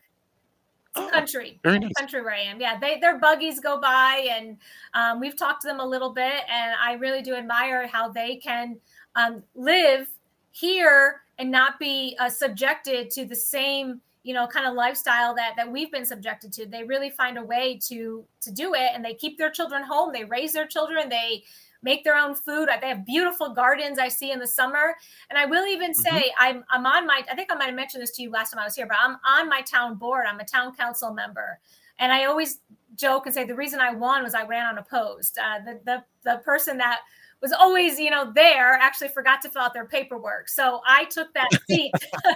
Speaker 24: It's a country,
Speaker 5: very nice.
Speaker 24: country where I am. Yeah, they their buggies go by, and um, we've talked to them a little bit, and I really do admire how they can um, live here and not be uh, subjected to the same you know kind of lifestyle that that we've been subjected to. They really find a way to to do it, and they keep their children home. They raise their children. They make their own food. They have beautiful gardens I see in the summer. And I will even say I'm I'm on my I think I might have mentioned this to you last time I was here, but I'm on my town board. I'm a town council member. And I always joke and say the reason I won was I ran unopposed. Uh, the, the the person that was always, you know, there actually forgot to fill out their paperwork. So I took that seat.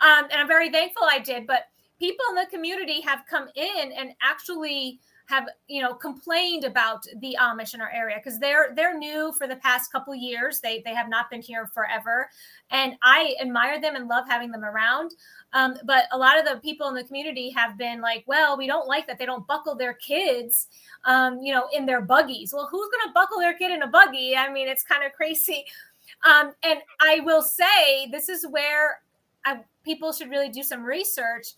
Speaker 24: um, and I'm very thankful I did. But people in the community have come in and actually have you know complained about the Amish in our area because they're they're new for the past couple years. They they have not been here forever, and I admire them and love having them around. Um, but a lot of the people in the community have been like, well, we don't like that they don't buckle their kids, um, you know, in their buggies. Well, who's going to buckle their kid in a buggy? I mean, it's kind of crazy. Um, and I will say this is where I, people should really do some research.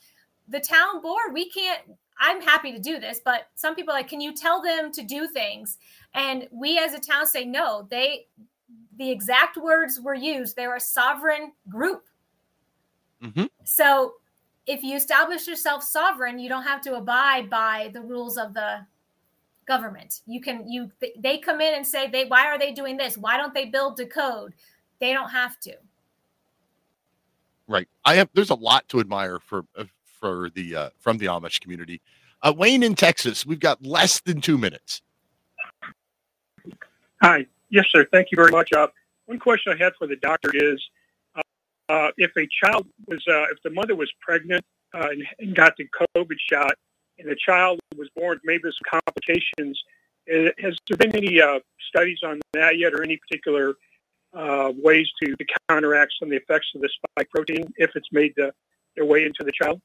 Speaker 24: The town board, we can't. I'm happy to do this, but some people are like, can you tell them to do things? And we as a town say no. They, the exact words were used. They're a sovereign group.
Speaker 5: Mm-hmm.
Speaker 24: So if you establish yourself sovereign, you don't have to abide by the rules of the government. You can you they come in and say they why are they doing this? Why don't they build the code? They don't have to.
Speaker 5: Right. I have. There's a lot to admire for for the uh, from the Amish community. Uh, Wayne in Texas. We've got less than two minutes.
Speaker 26: Hi. Yes, sir. Thank you very much. Uh, one question I had for the doctor is, uh, uh, if a child was, uh, if the mother was pregnant and, and got the COVID shot, and the child was born maybe with some complications, has there been any studies on that yet, or any particular uh, ways to, to counteract some of the effects of the spike protein if it's made the, their way into the child?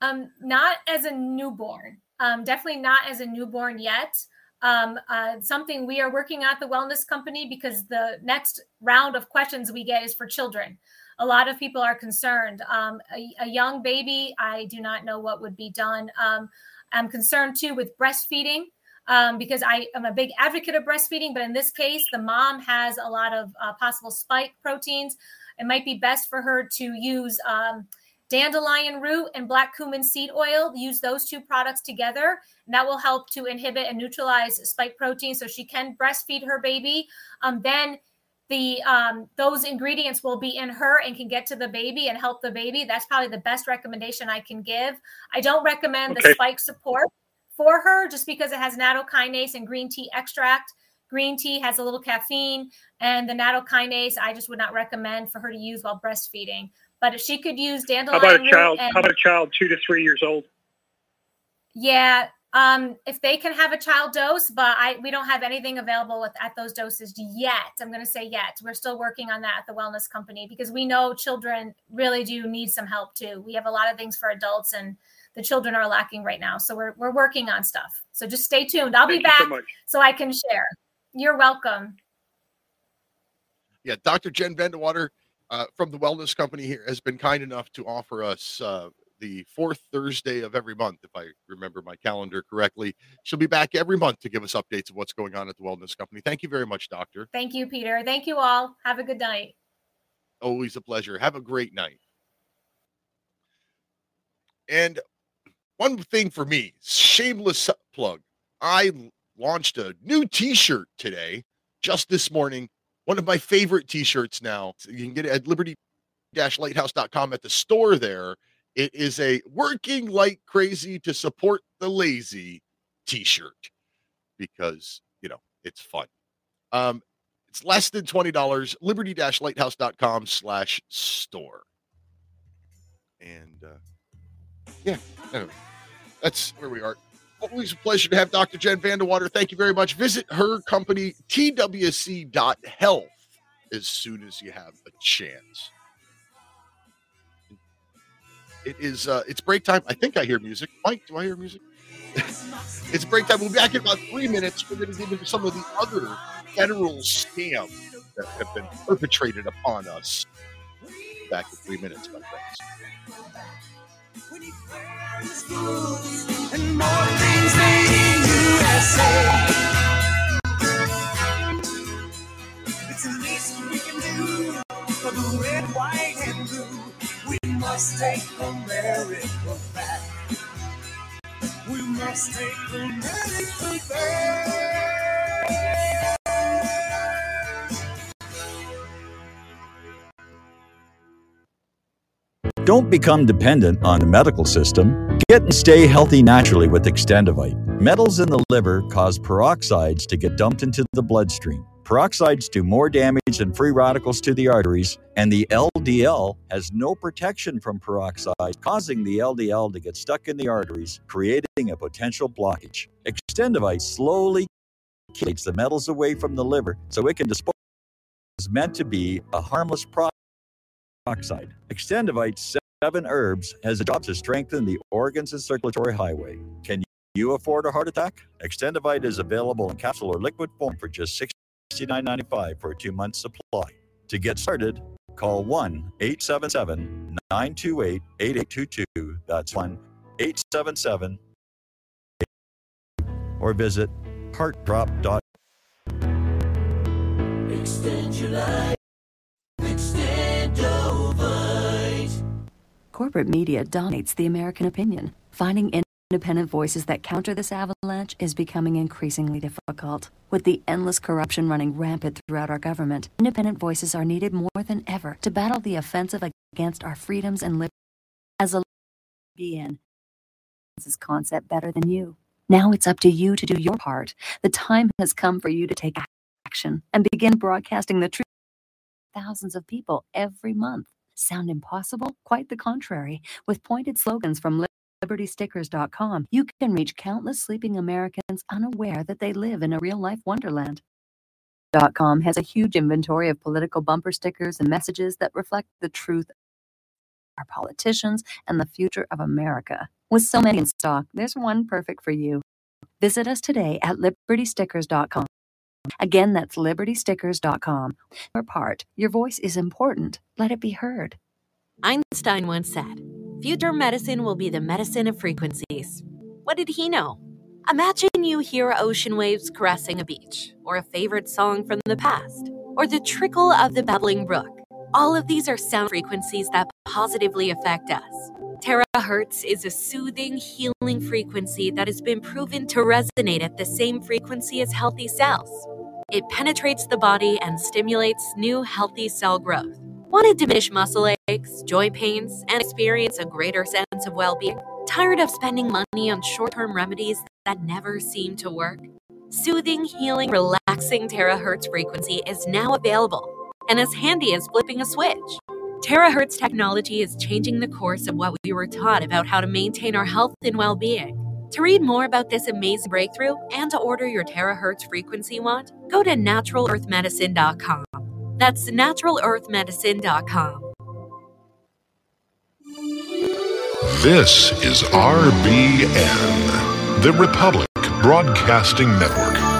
Speaker 24: Um, not as a newborn. Um, definitely not as a newborn yet. Um, uh, something we are working at the wellness company because the next round of questions we get is for children. A lot of people are concerned. Um, a, a young baby, I do not know what would be done. Um, I'm concerned too with breastfeeding um, because I am a big advocate of breastfeeding, but in this case, the mom has a lot of uh, possible spike proteins. It might be best for her to use um, dandelion root and black cumin seed oil. Use those two products together, and that will help to inhibit and neutralize spike protein so she can breastfeed her baby. Um, then the um, those ingredients will be in her and can get to the baby and help the baby. That's probably the best recommendation I can give. I don't recommend the spike support for her just because it has nattokinase and green tea extract. Green tea has a little caffeine, and the nattokinase I just would not recommend for her to use while breastfeeding. But if she could use dandelion,
Speaker 26: How
Speaker 24: dandelion
Speaker 26: about a child?
Speaker 24: and
Speaker 26: How about a child two to three years old?
Speaker 24: yeah, um, if they can have a child dose, but I we don't have anything available with at those doses yet. I'm going to say yet. We're still working on that at the wellness company because we know children really do need some help too. We have a lot of things for adults, and the children are lacking right now. So we're we're working on stuff. So just stay tuned. I'll be
Speaker 26: Thank you so
Speaker 24: back
Speaker 26: much.
Speaker 24: so I can share. You're welcome.
Speaker 5: Yeah, Dr. Jen VanDeWater uh, from the Wellness Company here has been kind enough to offer us uh, the fourth Thursday of every month, if I remember my calendar correctly. She'll be back every month to give us updates of what's going on at the Wellness Company. Thank you very much, Doctor.
Speaker 24: Thank you, Peter. Thank you all. Have a good night.
Speaker 5: Always a pleasure. Have a great night. And one thing for me, shameless plug. I launched a new t-shirt today, just this morning. One of my favorite t-shirts now. You can get it at liberty-lighthouse.com at the store there. It is a working like crazy to support the lazy t-shirt because, you know, it's fun. Um, it's less than $20, liberty-lighthouse.com slash store. And uh, yeah, anyway, that's where we are. Always a pleasure to have Dr. Jen VanDeWater. Thank you very much. Visit her company, twc.health, as soon as you have a chance. It is uh it's break time. I think I hear music. Mike, do I hear music? it's break time. We'll be back in about three minutes. We're going to get into some of the other federal scams that have been perpetrated upon us. Back in three minutes, my friends.
Speaker 23: And more things made in USA. It's the least we can do for the red, white, and blue. We must take America back. We must take America back.
Speaker 27: Don't become dependent on the medical system. Get and stay healthy naturally with Extendovite. Metals in the liver cause peroxides to get dumped into the bloodstream. Peroxides do more damage than free radicals to the arteries, and the LDL has no protection from peroxides, causing the LDL to get stuck in the arteries, creating a potential blockage. Extendovite slowly takes the metals away from the liver so it can dispose is meant to be a harmless product oxide. Extendovite 7 herbs has a job to strengthen the organs and circulatory highway. Can you afford a heart attack? Extendovite is available in capsule or liquid form for just $69.95 for a two month supply. To get started, call 1 877 928 8822. That's 1 877 or visit heartdrop.com.
Speaker 23: Extend your life.
Speaker 28: Corporate media dominates the American opinion. Finding independent voices that counter this avalanche is becoming increasingly difficult. With the endless corruption running rampant throughout our government, independent voices are needed more than ever to battle the offensive against our freedoms and liberties. As a BN, this concept better than you. Now it's up to you to do your part. The time has come for you to take action and begin broadcasting the truth to thousands of people every month. Sound impossible? Quite the contrary. With pointed slogans from libertystickers.com, you can reach countless sleeping Americans unaware that they live in a real life wonderland. .com has a huge inventory of political bumper stickers and messages that reflect the truth of our politicians and the future of America. With so many in stock, there's one perfect for you. Visit us today at libertystickers.com. Again, that's libertystickers.com. Your part, your voice is important. Let it be heard.
Speaker 29: Einstein once said, Future medicine will be the medicine of frequencies. What did he know? Imagine you hear ocean waves caressing a beach, or a favorite song from the past, or the trickle of the babbling brook. All of these are sound frequencies that positively affect us. Terahertz is a soothing, healing frequency that has been proven to resonate at the same frequency as healthy cells. It penetrates the body and stimulates new healthy cell growth. Want to diminish muscle aches, joint pains, and experience a greater sense of well being? Tired of spending money on short term remedies that never seem to work? Soothing, healing, relaxing terahertz frequency is now available and as handy as flipping a switch. Terahertz technology is changing the course of what we were taught about how to maintain our health and well being. To read more about this amazing breakthrough and to order your terahertz frequency wand, go to naturalearthmedicine.com. That's naturalearthmedicine.com.
Speaker 30: This is RBN, the Republic Broadcasting Network.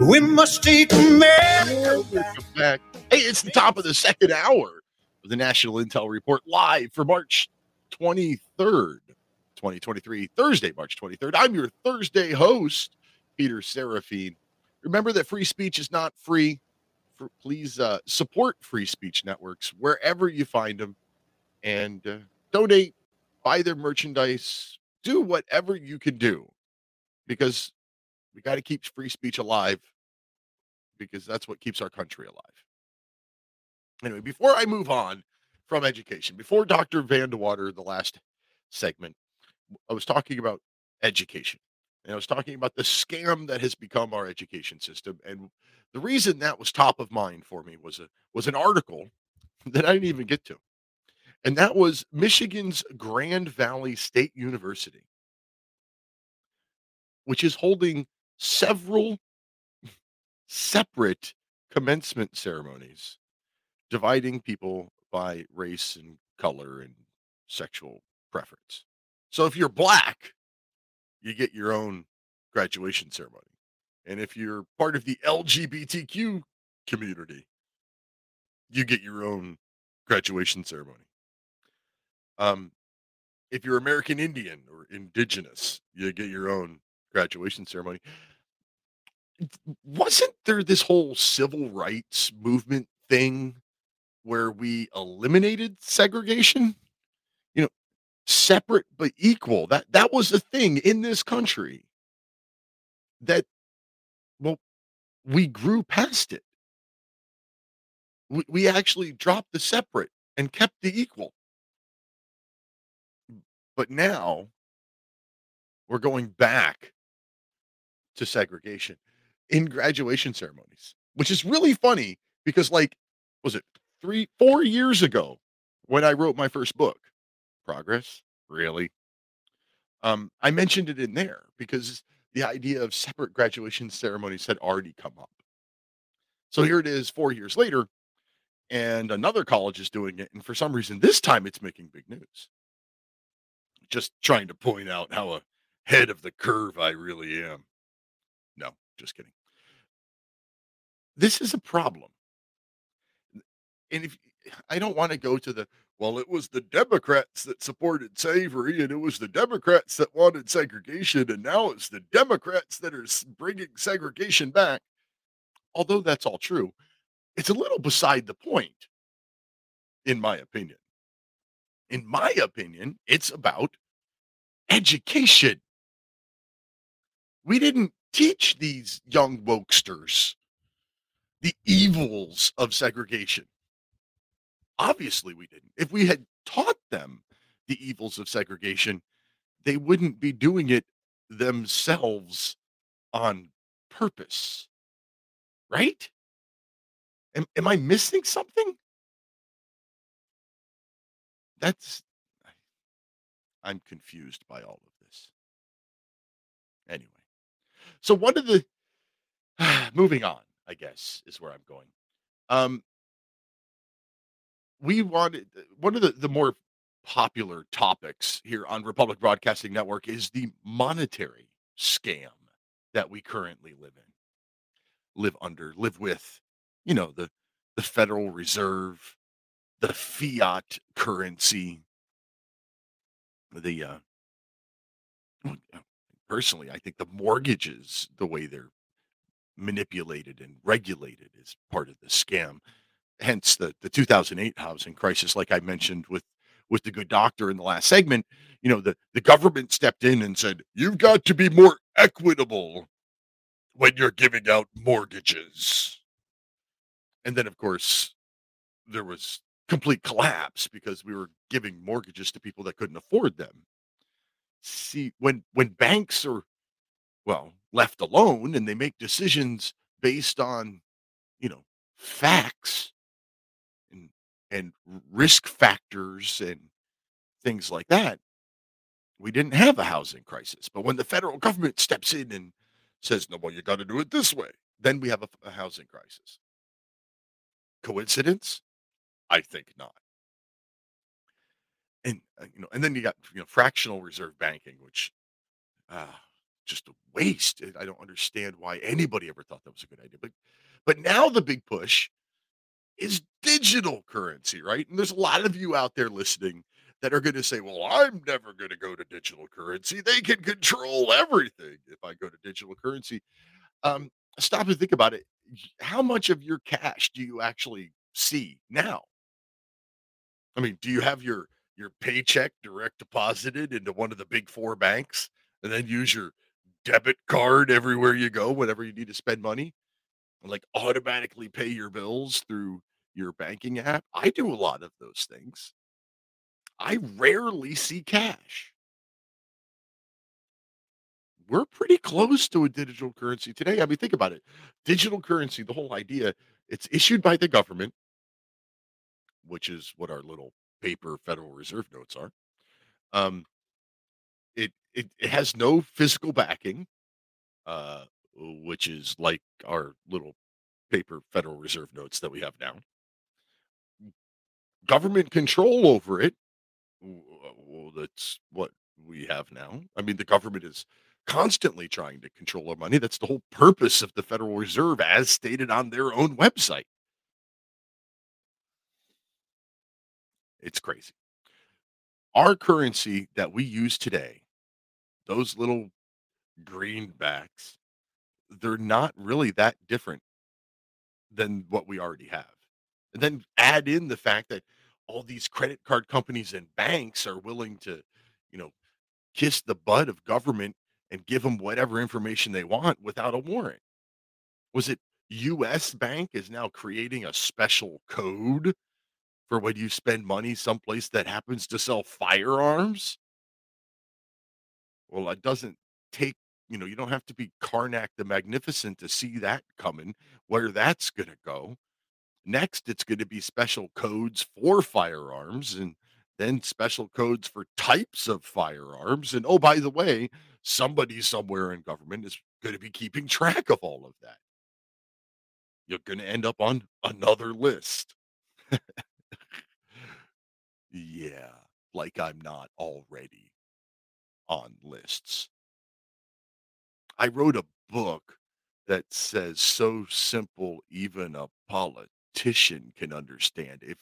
Speaker 23: We must take
Speaker 5: back. Hey, it's the top of the second hour of the National Intel Report live for March 23rd, 2023, Thursday, March 23rd. I'm your Thursday host, Peter Seraphine. Remember that free speech is not free. For, please uh, support free speech networks wherever you find them and uh, donate, buy their merchandise, do whatever you can do because we got to keep free speech alive because that's what keeps our country alive. Anyway, before I move on from education, before Dr. VanDeWater, the last segment, I was talking about education. And I was talking about the scam that has become our education system. And the reason that was top of mind for me was a was an article that I didn't even get to. And that was Michigan's Grand Valley State University, which is holding several separate commencement ceremonies dividing people by race and color and sexual preference. So if you're black, you get your own graduation ceremony. And if you're part of the LGBTQ community, you get your own graduation ceremony. Um, if you're American Indian or indigenous, you get your own graduation ceremony. Wasn't there this whole civil rights movement thing where we eliminated segregation? You know, separate but equal. That that was a thing in this country. That well, we grew past it. We, we actually dropped the separate and kept the equal. But now we're going back to segregation in graduation ceremonies, which is really funny because, like, was it three, four years ago when I wrote my first book, Progress? Really? Um, I mentioned it in there because the idea of separate graduation ceremonies had already come up. So here it is four years later, and another college is doing it. And for some reason, this time it's making big news. Just trying to point out how ahead of the curve I really am. Just kidding. This is a problem. And if I don't want to go to the well, it was the Democrats that supported slavery, and it was the Democrats that wanted segregation, and now it's the Democrats that are bringing segregation back. Although that's all true, it's a little beside the point, in my opinion. In my opinion, it's about education. We didn't teach these young wokesters the evils of segregation. Obviously, we didn't. If we had taught them the evils of segregation, they wouldn't be doing it themselves on purpose. Right? Am, am I missing something? That's I'm confused by all of this. Anyway, so one of the moving on, I guess, is where I'm going. Um, we wanted one of the, the more popular topics here on Republic Broadcasting Network is the monetary scam that we currently live in, live under, live with, you know, the the Federal Reserve, the fiat currency, the uh personally, I think the mortgages, the way they're manipulated and regulated is part of the scam. Hence the, the 2008 housing crisis, like I mentioned with with the good doctor in the last segment, you know, the, the government stepped in and said, you've got to be more equitable when you're giving out mortgages. And then, of course, there was complete collapse because we were giving mortgages to people that couldn't afford them. See, when when banks are well left alone and they make decisions based on, you know, facts and and risk factors and things like that, we didn't have a housing crisis. But when the federal government steps in and says, "No, well, you got to do it this way," then we have a, a housing crisis. Coincidence? I think not. And uh, you know, and then you got you know fractional reserve banking, which uh, just a waste. I don't understand why anybody ever thought that was a good idea. But but now the big push is digital currency, right? And there's a lot of you out there listening that are going to say, "Well, I'm never going to go to digital currency. They can control everything if I go to digital currency." Um, stop and think about it. How much of your cash do you actually see now? I mean, do you have your your paycheck direct deposited into one of the big four banks and then use your debit card everywhere you go whenever you need to spend money? And like automatically pay your bills through your banking app? I do a lot of those things. I rarely see cash. We're pretty close to a digital currency today. I mean, think about it. Digital currency, the whole idea, it's issued by the government which is what our little paper Federal Reserve notes are. Um, it, it it has no physical backing, uh, which is like our little paper Federal Reserve notes that we have now. Government control over it. Well, that's what we have now. I mean, the government is constantly trying to control our money. That's the whole purpose of the Federal Reserve, as stated on their own website. It's crazy. Our currency that we use today, those little greenbacks, they're not really that different than what we already have. And then add in the fact that all these credit card companies and banks are willing to, you know, kiss the butt of government and give them whatever information they want without a warrant. Was it US Bank is now creating a special code for when you spend money someplace that happens to sell firearms? Well, it doesn't take, you know, you don't have to be Karnak the Magnificent to see that coming, where that's going to go. Next, it's going to be special codes for firearms and then special codes for types of firearms. And oh, by the way, somebody somewhere in government is going to be keeping track of all of that. You're going to end up on another list. Yeah, like I'm not already on lists. I wrote a book that says so simple even a politician can understand. If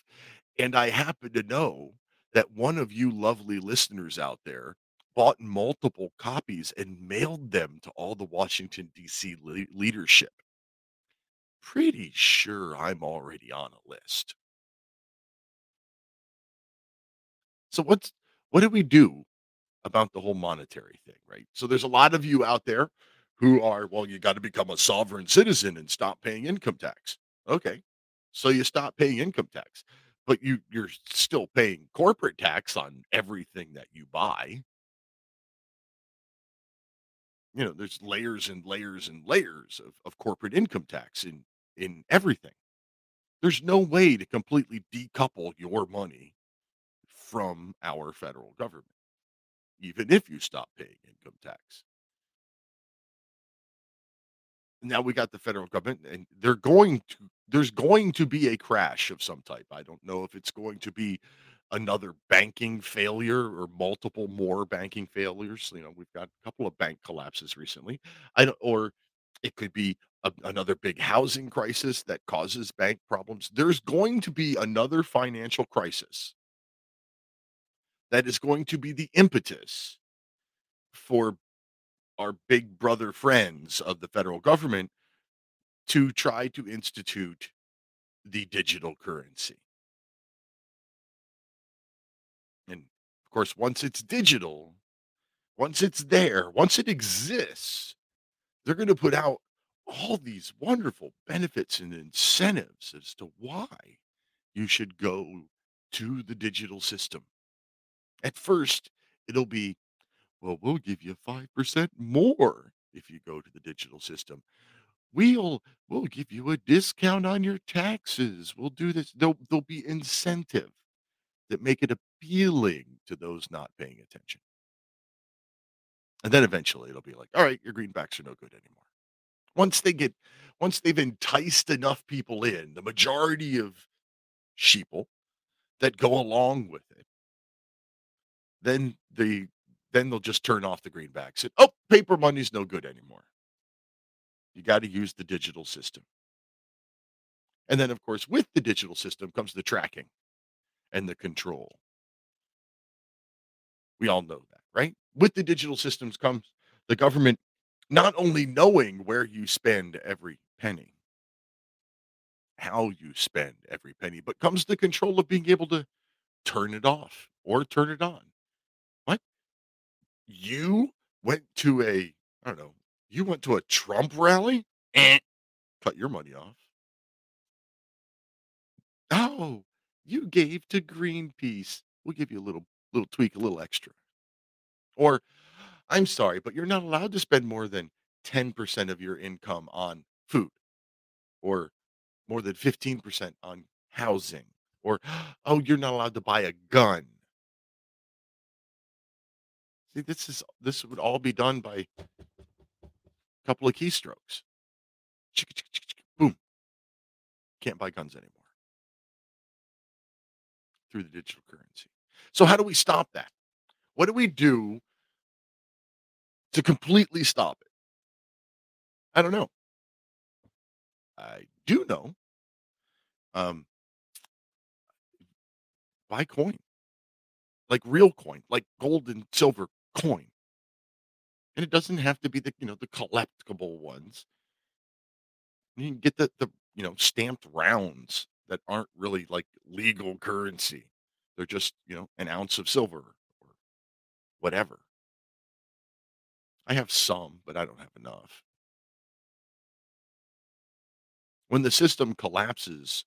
Speaker 5: and I happen to know that one of you lovely listeners out there bought multiple copies and mailed them to all the Washington D.C. Le- leadership. Pretty sure I'm already on a list. So what's what do we do about the whole monetary thing, right? So there's a lot of you out there who are, well, you got to become a sovereign citizen and stop paying income tax. Okay. So you stop paying income tax, but you you're still paying corporate tax on everything that you buy. You know, there's layers and layers and layers of, of corporate income tax in in everything. There's no way to completely decouple your money from our federal government. even if you stop paying income tax. Now we got the federal government, and they're going to there's going to be a crash of some type. I don't know if it's going to be another banking failure or multiple more banking failures. You know, we've got a couple of bank collapses recently. I don't, or it could be a, another big housing crisis that causes bank problems. There's going to be another financial crisis that is going to be the impetus for our big brother friends of the federal government to try to institute the digital currency. And of course, once it's digital, once it's there, once it exists, they're going to put out all these wonderful benefits and incentives as to why you should go to the digital system. At first, it'll be, well, we'll give you 5% more if you go to the digital system. We'll we'll give you a discount on your taxes. We'll do this. There'll, there'll be incentive that make it appealing to those not paying attention. And then eventually it'll be like, all right, your greenbacks are no good anymore. Once they get, once they've enticed enough people in, the majority of sheeple that go along with it, then the then they'll just turn off the greenbacks and oh, paper money's no good anymore. You got to use the digital system. And then, of course, with the digital system comes the tracking and the control. We all know that, right? With the digital systems comes the government not only knowing where you spend every penny, how you spend every penny, but comes the control of being able to turn it off or turn it on. You went to a, I don't know, you went to a Trump rally? and cut your money off. Oh, you gave to Greenpeace. We'll give you a little little tweak, a little extra. Or I'm sorry, but you're not allowed to spend more than 10% of your income on food or more than 15% on housing or oh, you're not allowed to buy a gun. See, this is this would all be done by a couple of keystrokes. Boom. Can't buy guns anymore through the digital currency. So, how do we stop that? What do we do to completely stop it? I don't know. I do know. Um, buy coin, like real coin, like gold and silver coin. And it doesn't have to be the you know the collectible ones. You can get the the you know stamped rounds that aren't really like legal currency. They're just, you know, an ounce of silver or whatever. I have some, but I don't have enough. When the system collapses,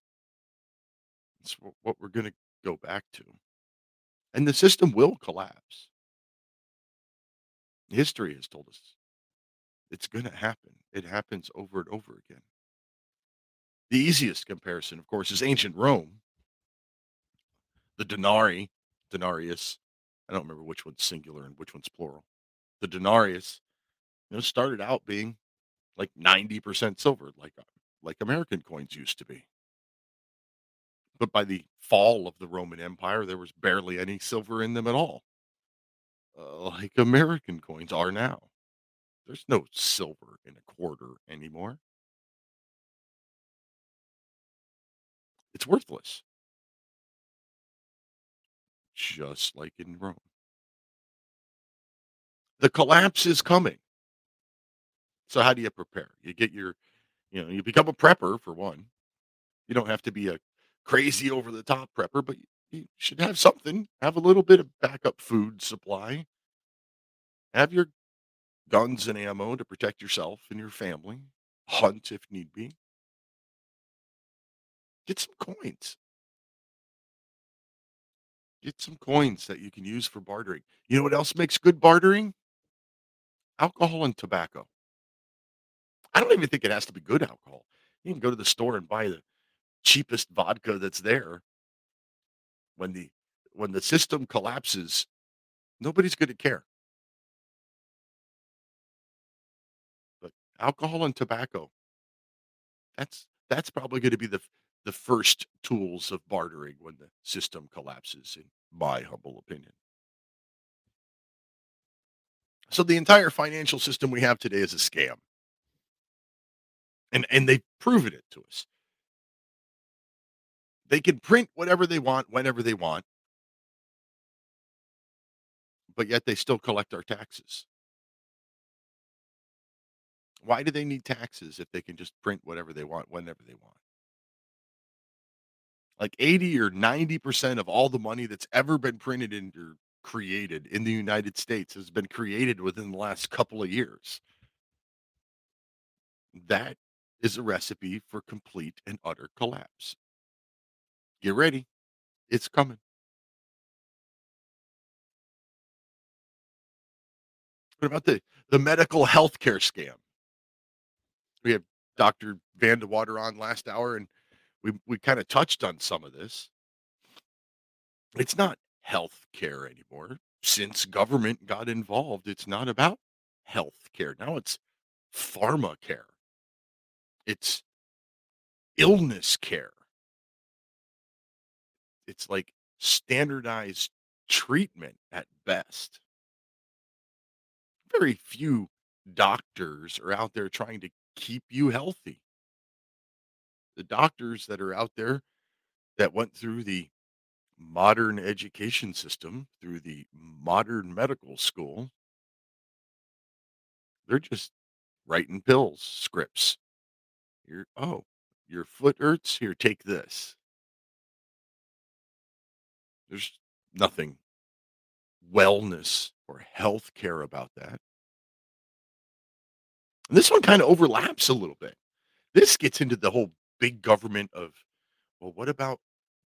Speaker 5: it's what we're going to go back to. And the system will collapse. History has told us it's going to happen. It happens over and over again. The easiest comparison, of course, is ancient Rome. The denarii, denarius, I don't remember which one's singular and which one's plural. The denarius, you know, started out being like 90% silver, like uh, like American coins used to be. But by the fall of the Roman Empire, there was barely any silver in them at all, uh, like American coins are now. There's no silver in a quarter anymore. It's worthless. Just like in Rome. The collapse is coming. So how do you prepare? You get your, you know, you become a prepper for one. You don't have to be a crazy over the top prepper, but you should have something. Have a little bit of backup food supply. Have your guns and ammo to protect yourself and your family. Hunt if need be. Get some coins. Get some coins that you can use for bartering. You know what else makes good bartering? Alcohol and tobacco. I don't even think it has to be good alcohol. You can go to the store and buy the cheapest vodka that's there. When the when the system collapses, Nobody's going to care. But alcohol and tobacco, that's that's probably going to be the the first tools of bartering when the system collapses, in my humble opinion. So the entire financial system we have today is a scam. And and they've proven it to us. They can print whatever they want whenever they want. But yet they still collect our taxes. Why do they need taxes if they can just print whatever they want whenever they want? Like 80 or 90% of all the money that's ever been printed or created in the United States has been created within the last couple of years. That is a recipe for complete and utter collapse. Get ready. It's coming. What about the the medical healthcare scam? We have Dr. VanDeWater on last hour, and we we kind of touched on some of this. It's not health care anymore. Since government got involved, it's not about health care. Now it's pharma care. It's illness care. It's like standardized treatment at best. Very few doctors are out there trying to keep you healthy. The doctors that are out there that went through the modern education system, through the modern medical school, they're just writing pills, scripts. Your oh, your foot hurts? Here, take this. There's nothing wellness or health care about that. And this one kind of overlaps a little bit. This gets into the whole big government of, well, what about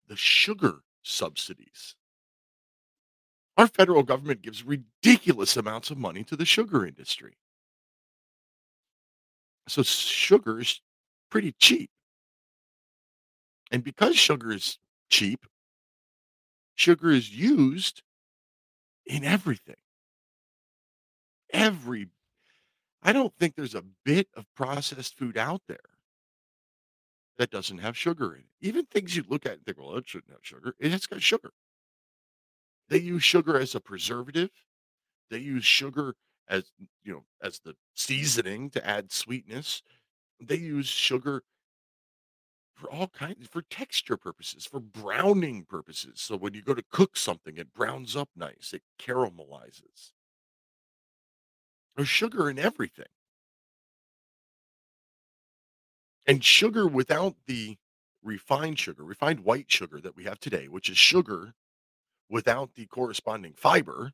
Speaker 5: the sugar subsidies? Our federal government gives ridiculous amounts of money to the sugar industry. So sugar is pretty cheap. And because sugar is cheap, sugar is used in everything. Every I don't think there's a bit of processed food out there that doesn't have sugar in it. Even things you look at and think, well, it shouldn't have sugar. It has got sugar. They use sugar as a preservative. They use sugar as you know as the seasoning to add sweetness. They use sugar for all kinds for texture purposes, for browning purposes. So when you go to cook something, it browns up nice, it caramelizes. There's sugar in everything. And sugar without the refined sugar, refined white sugar that we have today, which is sugar without the corresponding fiber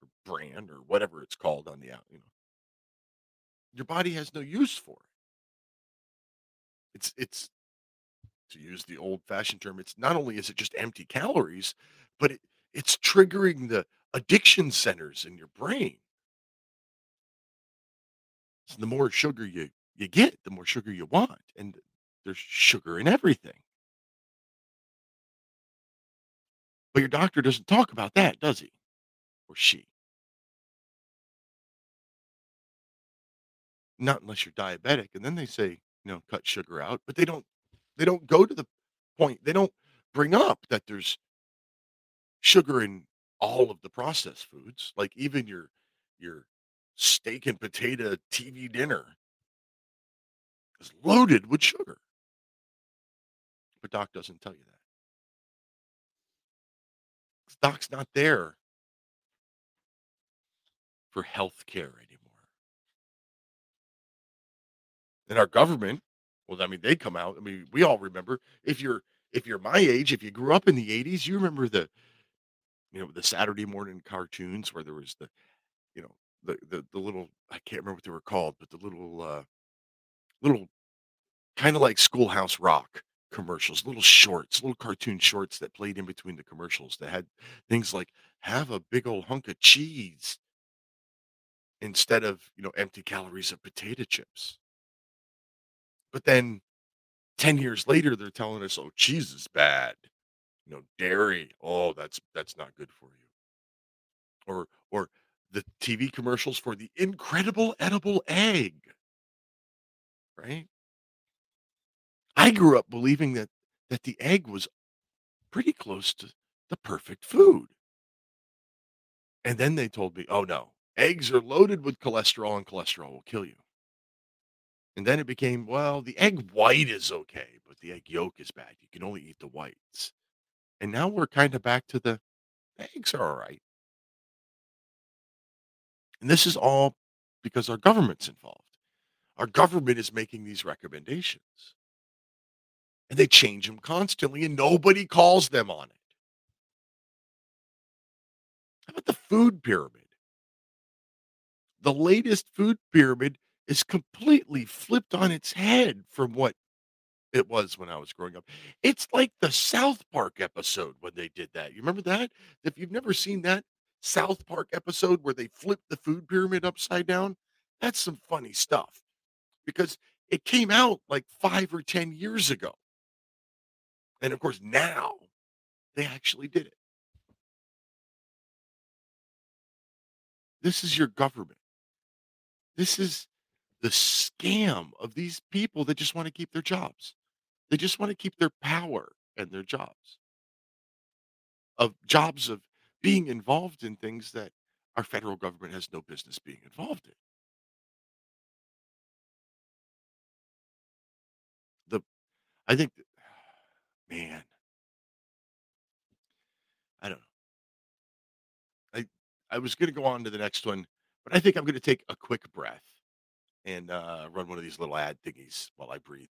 Speaker 5: or brand or whatever it's called on the out, you know, your body has no use for it. It's it's to use the old fashioned term, it's not only is it just empty calories, but it, it's triggering the addiction centers in your brain. So the more sugar you you get, the more sugar you want, and there's sugar in everything. But your doctor doesn't talk about that, does he? Or she? Not unless you're diabetic, and then they say, you know, cut sugar out, but they don't they don't go to the point. They don't bring up that there's sugar in all of the processed foods, like even your your steak and potato TV dinner is loaded with sugar. But Doc doesn't tell you that. Doc's not there for health care anymore. And our government, well, I mean, they come out. I mean, we all remember if you're if you're my age, if you grew up in the 80s, you remember the you know, the Saturday morning cartoons where there was the, you know, the the, the little I can't remember what they were called, but the little uh little kind of like Schoolhouse Rock commercials, little shorts, little cartoon shorts that played in between the commercials that had things like have a big old hunk of cheese instead of, you know, empty calories of potato chips. But then 10 years later they're telling us, "Oh, cheese is bad." You know, dairy, oh, that's that's not good for you. or or the TV commercials for the incredible edible egg. Right? I grew up believing that that the egg was pretty close to the perfect food. And then they told me, "Oh no, eggs are loaded with cholesterol and cholesterol will kill you." And then it became, well, the egg white is okay, but the egg yolk is bad. You can only eat the whites. And now we're kind of back to the eggs are all right. And this is all because our government's involved. Our government is making these recommendations. And they change them constantly, and nobody calls them on it. How about the food pyramid? The latest food pyramid is completely flipped on its head from what it was when I was growing up. It's like the South Park episode when they did that. You remember that? If you've never seen that South Park episode where they flipped the food pyramid upside down, that's some funny stuff because it came out like five or 10 years ago. And of course, now they actually did it. This is your government. This is the scam of these people that just want to keep their jobs. They just want to keep their power and their jobs. Of jobs of being involved in things that our federal government has no business being involved in. The I think man, I don't know. I I was going to go on to the next one, but I think I'm going to take a quick breath and uh, run one of these little ad thingies while I breathe.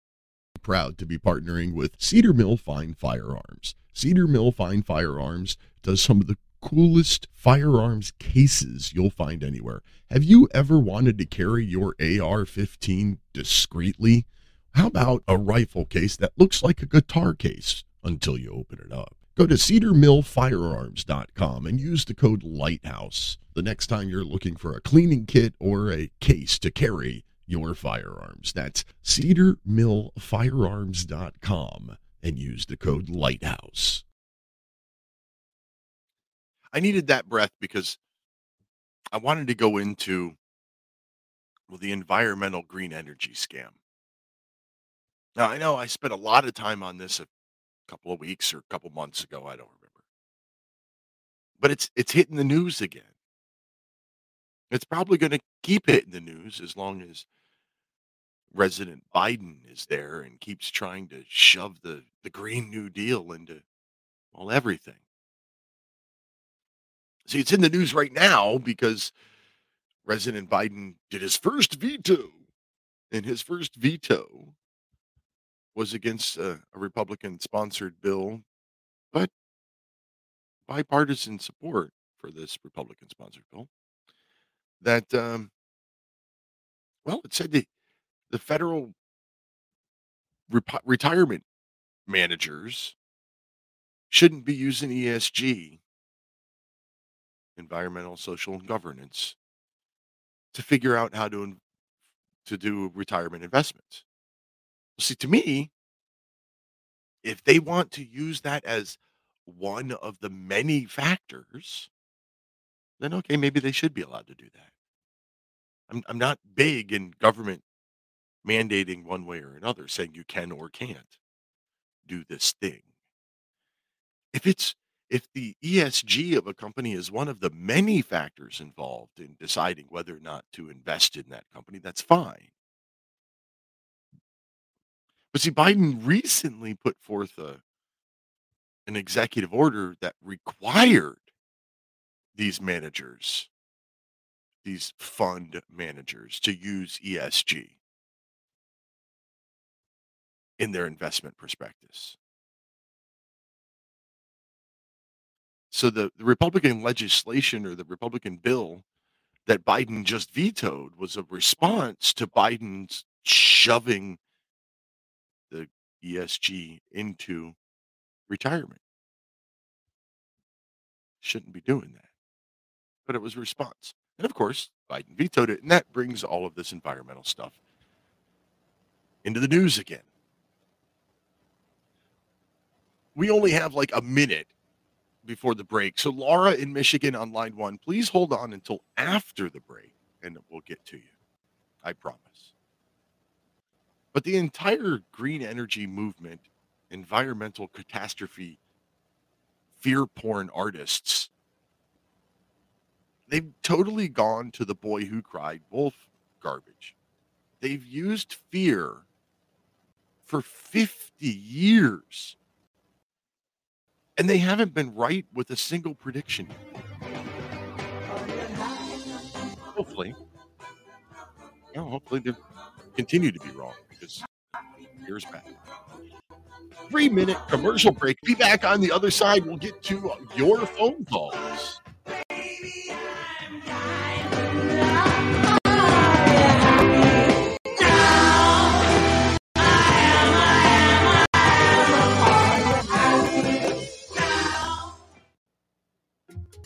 Speaker 31: proud to be partnering with Cedar Mill Fine Firearms. Cedar Mill Fine Firearms does some of the coolest firearms cases you'll find anywhere. Have you ever wanted to carry your AR 15 discreetly? How about a rifle case that looks like a guitar case until you open it up? Go to cedarmillfirearms.com and use the code LIGHTHOUSE the next time you're looking for a cleaning kit or a case to carry your firearms. That's cedarmillfirearms.com and use the code LIGHTHOUSE.
Speaker 5: I needed that breath because I wanted to go into well, the environmental green energy scam. Now, I know I spent a lot of time on this a couple of weeks or a couple months ago. I don't remember. But it's it's hitting the news again. It's probably going to keep hitting the news as long as resident Biden is there and keeps trying to shove the, the Green New Deal into well everything. See, it's in the news right now because President Biden did his first veto, and his first veto was against a, a Republican sponsored bill, but bipartisan support for this Republican sponsored bill. That, um, well, it said the, the federal rep- retirement managers shouldn't be using ESG, environmental, social, and governance, to figure out how to to do retirement investments. See, to me, if they want to use that as one of the many factors, then okay, maybe they should be allowed to do that. I'm I'm not big in government mandating one way or another, saying you can or can't do this thing. If it's if the ESG of a company is one of the many factors involved in deciding whether or not to invest in that company, that's fine. But see, Biden recently put forth a an executive order that required these managers, these fund managers, to use ESG in their investment prospectus. So the, the Republican legislation or the Republican bill that Biden just vetoed was a response to Biden's shoving ESG into retirement. Shouldn't be doing that. But it was a response. And of course, Biden vetoed it. And that brings all of this environmental stuff into the news again. We only have like a minute before the break. So, Laura in Michigan on line one, please hold on until after the break and we'll get to you. I promise. But the entire green energy movement, environmental catastrophe, fear porn artists, they've totally gone to the boy who cried wolf garbage. They've used fear for 50 years. And they haven't been right with a single prediction. Hopefully. You hopefully they continue to be wrong because fear's bad. Three minute commercial break. Be back on the other side. We'll get to your phone calls.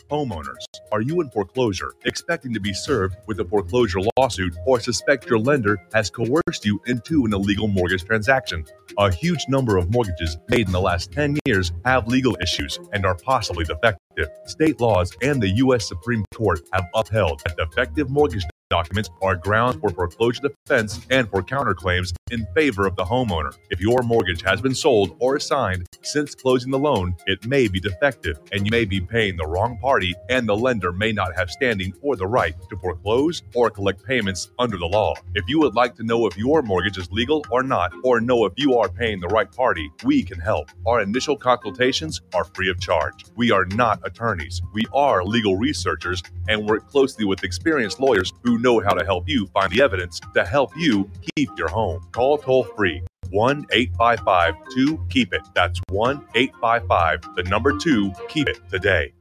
Speaker 32: Homeowners, are you in foreclosure, expecting to be served with a foreclosure lawsuit, or suspect your lender has coerced you into an illegal mortgage transaction? A huge number of mortgages made in the last 10 years have legal issues and are possibly defective. State laws and the U.S. Supreme Court have upheld that defective mortgage documents are grounds for foreclosure defense and for counterclaims in favor of the homeowner. If your mortgage has been sold or assigned since closing the loan, it may be defective and you may be paying the wrong party, and the lender may not have standing or the right to foreclose or collect payments under the law. If you would like to know if your mortgage is legal or not, or know if you are paying the right party, we can help. Our initial consultations are free of charge. We are not attorneys, we are legal researchers and work closely with experienced lawyers who know how to help you find the evidence to help you keep your home. Call toll free 1 855 2 Keep It. That's 1 855 the number 2 Keep It today.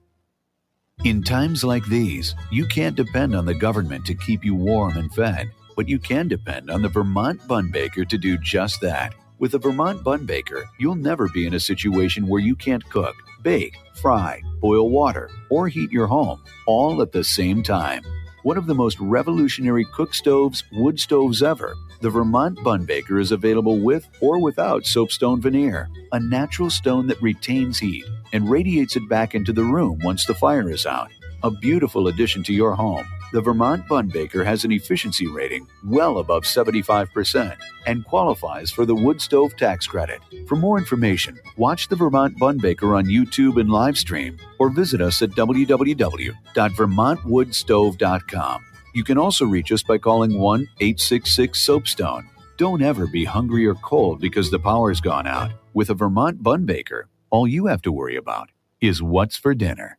Speaker 33: In times like these, you can't depend on the government to keep you warm and fed, but you can depend on the Vermont Bun Baker to do just that. With a Vermont Bun Baker, you'll never be in a situation where you can't cook, bake, fry, boil water, or heat your home all at the same time. One of the most revolutionary cook stoves, wood stoves ever, the Vermont Bun Baker is available with or without soapstone veneer, a natural stone that retains heat and radiates it back into the room once the fire is out. A beautiful addition to your home. The Vermont Bun Baker has an efficiency rating well above 75% and qualifies for the wood stove tax credit. For more information, watch the Vermont Bun Baker on YouTube and live stream or visit us at www.vermontwoodstove.com. You can also reach us by calling 1 866 Soapstone. Don't ever be hungry or cold because the power's gone out. With a Vermont Bun Baker, all you have to worry about is what's for dinner.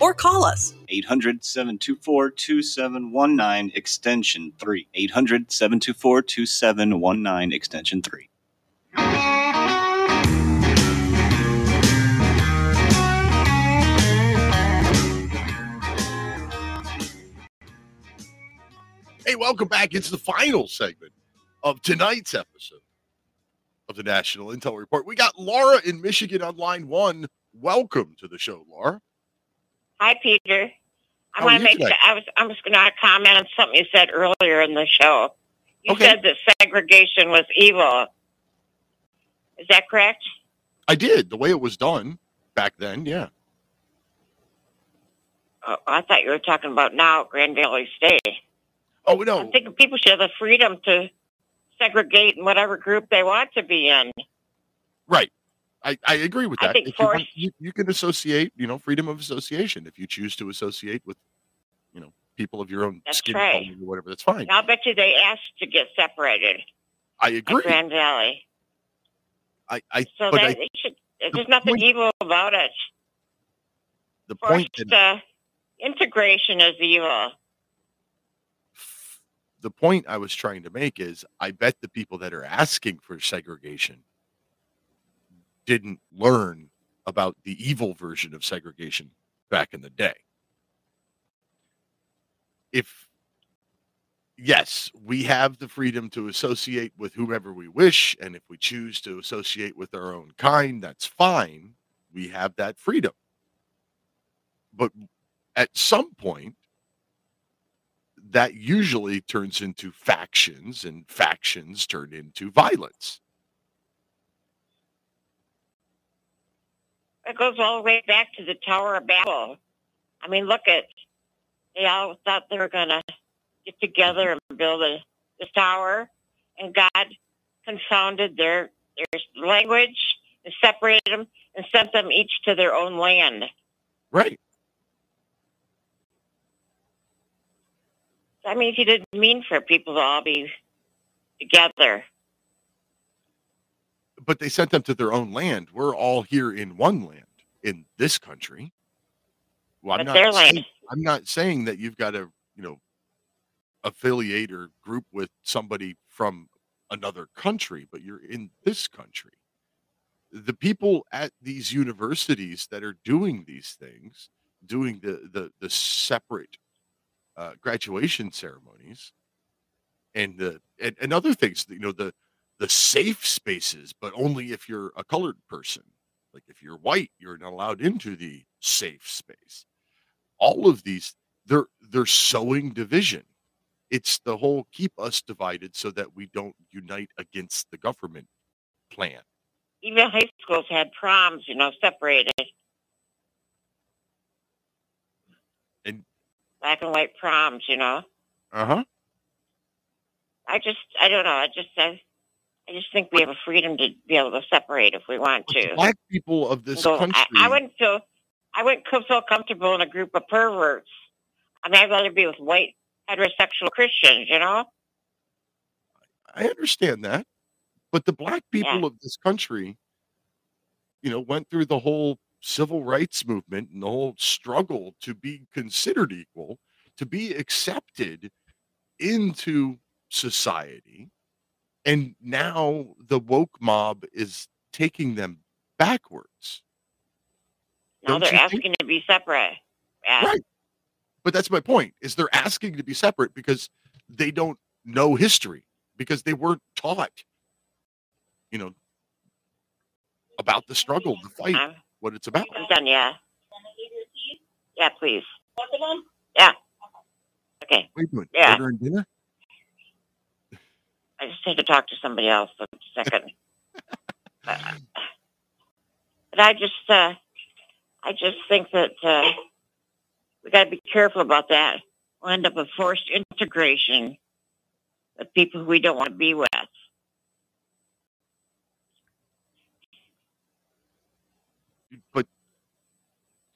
Speaker 34: or call us
Speaker 35: 800 724 2719 extension 3. 800 724 2719 extension 3.
Speaker 5: Hey, welcome back. It's the final segment of tonight's episode of the National Intel Report. We got Laura in Michigan on line one. Welcome to the show, Laura.
Speaker 36: Hi, Peter. I
Speaker 5: How
Speaker 36: want to make
Speaker 5: today?
Speaker 36: sure I was. I'm just going to comment on something you said earlier in the show. You
Speaker 5: Okay.
Speaker 36: said that segregation was evil. Is that correct?
Speaker 5: I did the way it was done back then. Yeah.
Speaker 36: Oh, I thought you were talking about now at Grand Valley State.
Speaker 5: Oh no.
Speaker 36: I think people should have the freedom to segregate in whatever group they want to be in.
Speaker 5: Right. I, I agree with that. you, want- you, you can associate, you know, freedom of association. If you choose to associate with, you know, people of your own
Speaker 36: That's
Speaker 5: skin
Speaker 36: right.
Speaker 5: color or whatever, that's fine.
Speaker 36: I'll bet you they asked to get separated.
Speaker 5: I agree.
Speaker 36: Grand Valley.
Speaker 5: I, I
Speaker 36: So that
Speaker 5: I,
Speaker 36: they should. There's nothing evil about it.
Speaker 5: the point that
Speaker 36: uh, integration is evil.
Speaker 5: the point I was trying to make is I bet the people that are asking for segregation didn't learn about the evil version of segregation back in the day. If yes, we have the freedom to associate with whomever we wish, and if we choose to associate with our own kind, that's fine. We have that freedom. But at some point, that usually turns into factions, and factions turn into violence.
Speaker 36: It goes all the way back to the Tower of Babel. I mean, look at they all thought they were going to get together and build a, this tower, and God confounded their their language and separated them and sent them each to their own land.
Speaker 5: Right.
Speaker 36: I mean, he didn't mean for people to all be together.
Speaker 5: But they sent them to their own land. We're all here in one land in this country. Well, I'm
Speaker 36: But
Speaker 5: not
Speaker 36: their
Speaker 5: saying,
Speaker 36: land.
Speaker 5: I'm not saying that you've got to, you know, affiliate or group with somebody from another country, but you're in this country. The people at these universities that are doing these things, doing the the the separate uh, graduation ceremonies, and the and, and other things, you know, the the safe spaces, but only if you're a colored person. Like if you're white, you're not allowed into the safe space. All of these, they're they're sowing division. It's the whole keep us divided so that we don't unite against the government plan.
Speaker 36: Even high schools had proms, you know, separated.
Speaker 5: And
Speaker 36: black and white proms, you know.
Speaker 5: uh huh.
Speaker 36: I just, I don't know. I just, I, I just think we have a freedom to be able to separate if we want to.
Speaker 5: Black people of this
Speaker 36: So
Speaker 5: country.
Speaker 36: I, I wouldn't feel, I wouldn't feel comfortable in a group of perverts. I mean, I'd rather be with white heterosexual Christians, you know.
Speaker 5: I understand that. But the black people of this country, you know, went through the whole civil rights movement and the whole struggle to be considered equal, to be accepted into society. And now the woke mob is taking them backwards.
Speaker 36: Now
Speaker 5: Don't
Speaker 36: they're
Speaker 5: you think?
Speaker 36: asking to be separate. Yeah.
Speaker 5: Right. But that's my point is they're asking to be separate because they don't know history because they weren't taught, you know, about the struggle, the fight,
Speaker 36: Uh,
Speaker 5: what it's about.
Speaker 36: I'm done. Yeah. Yeah, please. Yeah. Okay.
Speaker 5: What are you doing?
Speaker 36: Yeah.
Speaker 5: Ordering dinner?
Speaker 36: I just need to talk to somebody else for a second. Uh, but I just, uh, I just think that uh, we got to be careful about that. We'll end up with forced integration of people we don't want to be with.
Speaker 5: But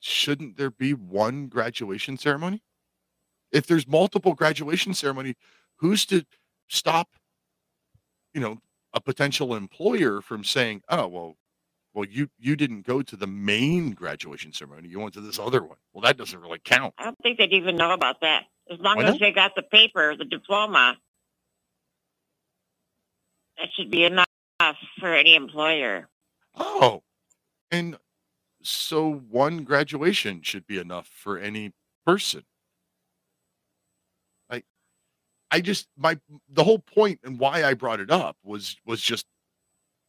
Speaker 5: shouldn't there be one graduation ceremony? If there's multiple graduation ceremony, who's to stop, you know, a potential employer from saying, "Oh, well, well, you you didn't go to the main graduation ceremony. You went to this other one. Well, that doesn't really count."
Speaker 36: I don't think they'd even know about that. As long
Speaker 5: Why
Speaker 36: as
Speaker 5: not?
Speaker 36: they got the paper, the diploma, that should be enough for any employer.
Speaker 5: Oh, and so one graduation should be enough for any person. I, I just my the whole point and why I brought it up was was just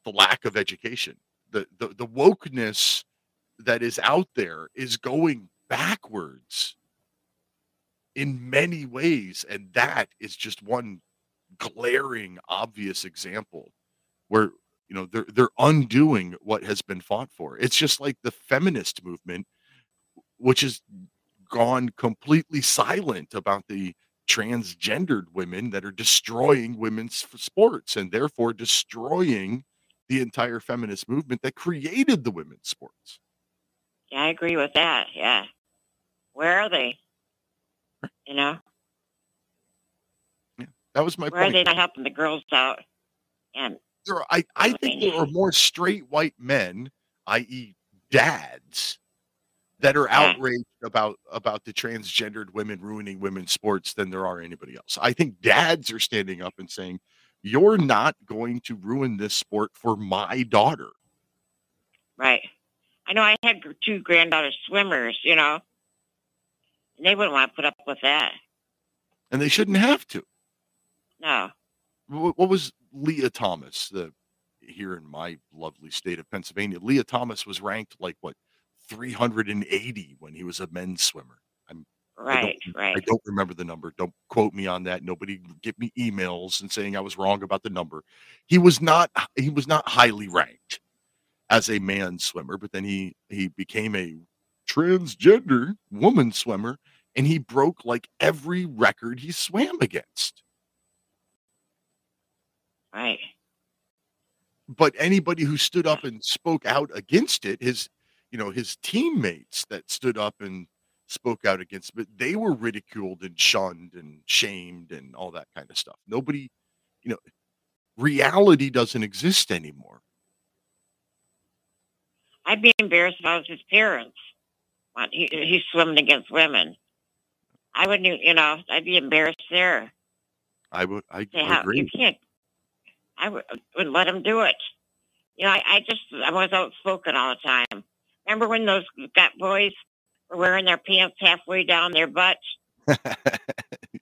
Speaker 5: the lack of education. The the the wokeness that is out there is going backwards in many ways, and that is just one glaring, obvious example where you know they're they're undoing what has been fought for. It's just like the feminist movement, which has gone completely silent about the transgendered women that are destroying women's sports and therefore destroying the entire feminist movement that created the women's sports.
Speaker 36: Yeah, I agree with that. Yeah. Where are they? You know,
Speaker 5: That was my
Speaker 36: where are
Speaker 5: point.
Speaker 36: they not helping the girls out? And
Speaker 5: there are, I, I think there are more straight white men, i.e., dads, that are hmm. outraged about about the transgendered women ruining women's sports than there are anybody else. I think dads are standing up and saying, "You're not going to ruin this sport for my daughter."
Speaker 36: right, I know I had two granddaughters swimmers, you know, and they wouldn't want to put up with that.
Speaker 5: And they shouldn't have to.
Speaker 36: No,
Speaker 5: What, what was Leah Thomas, the here in my lovely state of Pennsylvania? Leah Thomas was ranked like what 380 when he was a men's swimmer. I'm
Speaker 36: right,
Speaker 5: don't,
Speaker 36: right.
Speaker 5: I don't remember the number. Don't quote me on that. Nobody give me emails and saying I was wrong about the number. He was not he was not highly ranked as a man swimmer, but then he he became a transgender woman swimmer and he broke like every record he swam against.
Speaker 36: Right.
Speaker 5: But anybody who stood up and spoke out against it, his you know, his teammates that stood up and spoke out against but they were ridiculed and shunned and shamed and all that kind of stuff. Nobody, you know, reality doesn't exist anymore.
Speaker 36: I'd be embarrassed if I was his parents. He, he's swimming against women. I wouldn't, you know, I'd be embarrassed there.
Speaker 5: I would I
Speaker 36: Say how
Speaker 5: agree.
Speaker 36: you can't. I would, wouldn't let him do it. You know, I, I just I was outspoken all the time. Remember when those got boys were wearing their pants halfway down their butts?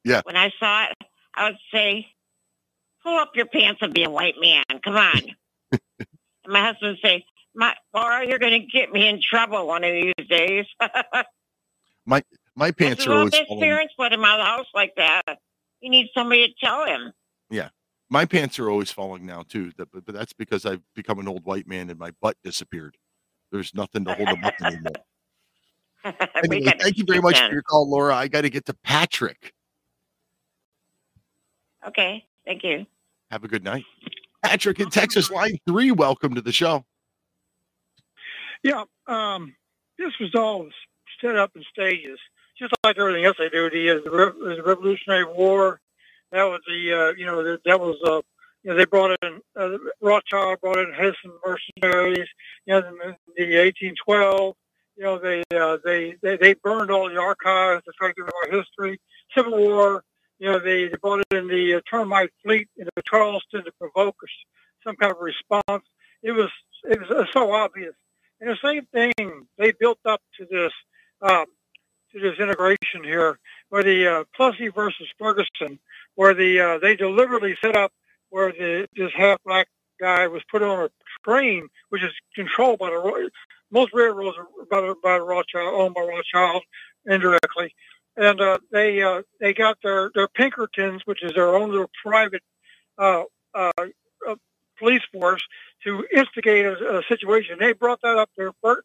Speaker 5: Yeah.
Speaker 36: When I saw it, I would say, "Pull up your pants and be a white man. Come on." and my husband would say, "My Laura, you're going to get me in trouble one of these days."
Speaker 5: My my pants
Speaker 36: So
Speaker 5: are
Speaker 36: well,
Speaker 5: always
Speaker 36: if his parents put him out of the house like that, you need somebody to tell him.
Speaker 5: Yeah. My pants are always falling now too. But, but that's because I've become an old white man and my butt disappeared. There's nothing to hold them up anymore. Anyway, thank you very much
Speaker 36: done.
Speaker 5: for your call, Laura. I got to get to Patrick.
Speaker 36: Okay, thank you.
Speaker 5: Have a good night. Patrick in Texas, line three. Welcome to the show.
Speaker 37: Yeah, um, this was all set up in stages, just like everything else they do. The, uh, the, the Revolutionary War, that was the, uh, you know, that, that was, uh, you know, they brought in, uh, Rothschild brought in Hessian mercenaries, you know, the, the 1812, you know, they, uh, they, they, they burned all the archives try to get our history. Civil War, you know, they, they brought in the uh, termite fleet into Charleston to provoke some kind of response. It was, it was uh, so obvious. And the same thing they built up to this um, to this integration here, where the uh, Plessy versus Ferguson, where the uh, they deliberately set up where the this half black guy was put on a train, which is controlled by the most railroads are by, the- by Rothschild, owned by Rothschild indirectly, and uh, they uh, they got their their Pinkertons, which is their own little private uh, uh, uh, police force to instigate a, a situation. They brought that up there. Fer-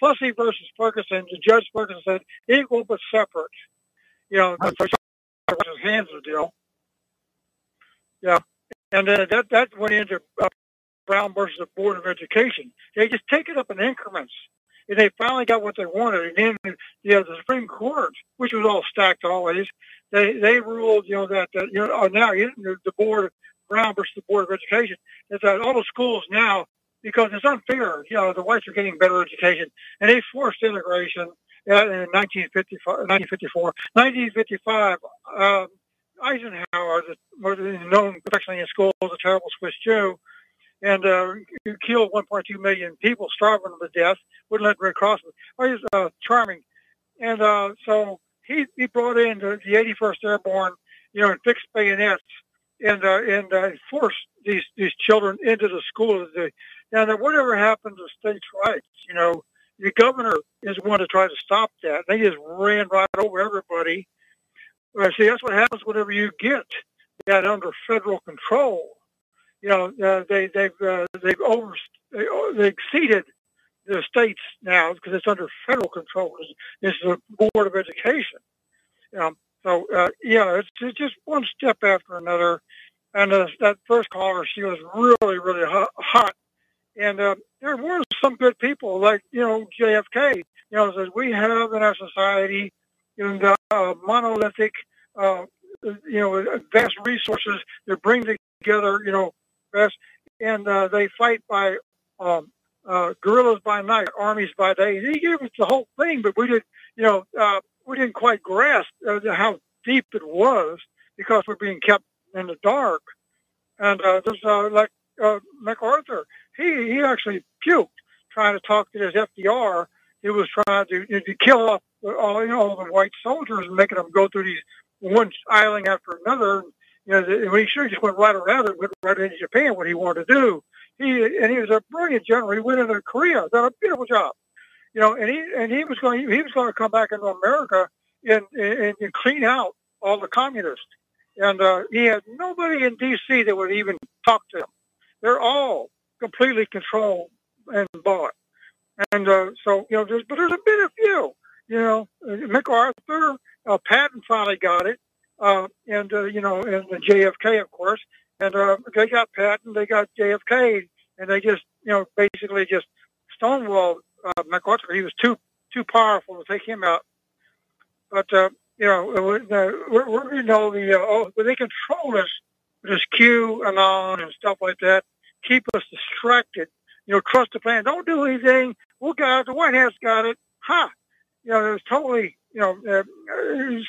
Speaker 37: Plessy versus Ferguson. The Judge Ferguson said equal but separate. You know, the versus hands the deal. Yeah, and then that that went into uh, Brown versus the Board of Education. They just take it up in increments. And they finally got what they wanted. And then, you know, the Supreme Court, which was all stacked always, they they ruled, you know, that, that you know, oh, now you know, the board Brown versus the Board of Education is that all the schools now, because it's unfair, you know, the whites are getting better education, and they forced integration uh, in 1955, 1954. 1955, um, Eisenhower, the, was known affectionately in school as a terrible Swiss Jew, and uh, killed 1.2 million people, starving them to death, wouldn't let Red Cross. Oh, he's uh, charming. And uh, so he, he brought in the, the 81st Airborne, you know, and fixed bayonets and uh, and uh, forced these these children into the schools. The, now, that whatever happened to states' rights, you know, the governor is one to try to stop that. They just ran right over everybody. Uh, see, that's what happens whenever you get that under federal control. You know, uh, they they've uh, they've over they, they exceeded the states now because it's under federal control. It's, it's the Board of Education. Um, so uh, yeah, it's, it's just one step after another. And uh, that first caller, she was really, really hot. And uh, there were some good people, like you know JFK. You know, says we have in our society, know, the uh, monolithic, uh, you know, vast resources that bring together, you know, best, and uh, they fight by um, uh, guerrillas by night, armies by day. He gave us the whole thing, but we didn't, you know, uh, we didn't quite grasp uh, how deep it was because we're being kept in the dark. And uh, uh, like uh, MacArthur, he he actually puked trying to talk to this FDR. He was trying to, to kill off all you know all the white soldiers and making them go through these one island after another. You know, when he have just went right around it, went right into Japan, what he wanted to do. He and he was a brilliant general. He went into Korea, done a beautiful job. You know, and he and he was going he was going to come back into America and and, and clean out all the communists. And uh, he had nobody in D.C. that would even talk to him. They're all completely controlled and bought. And uh, so, you know, there's, but there's a bit of few. You know, MacArthur, uh, Patton finally got it, uh, and uh, you know, and the JFK, of course, and uh, they got Patton, they got JFK, and they just, you know, basically just stonewalled uh, MacArthur. He was too too powerful to take him out. But uh, you know, uh, we're, we're you know the uh, oh, they control us this QAnon and stuff like that, keep us distracted. You know, trust the plan. Don't do anything. We'll it. The White House got it. Ha! You know, it's totally. You know, uh,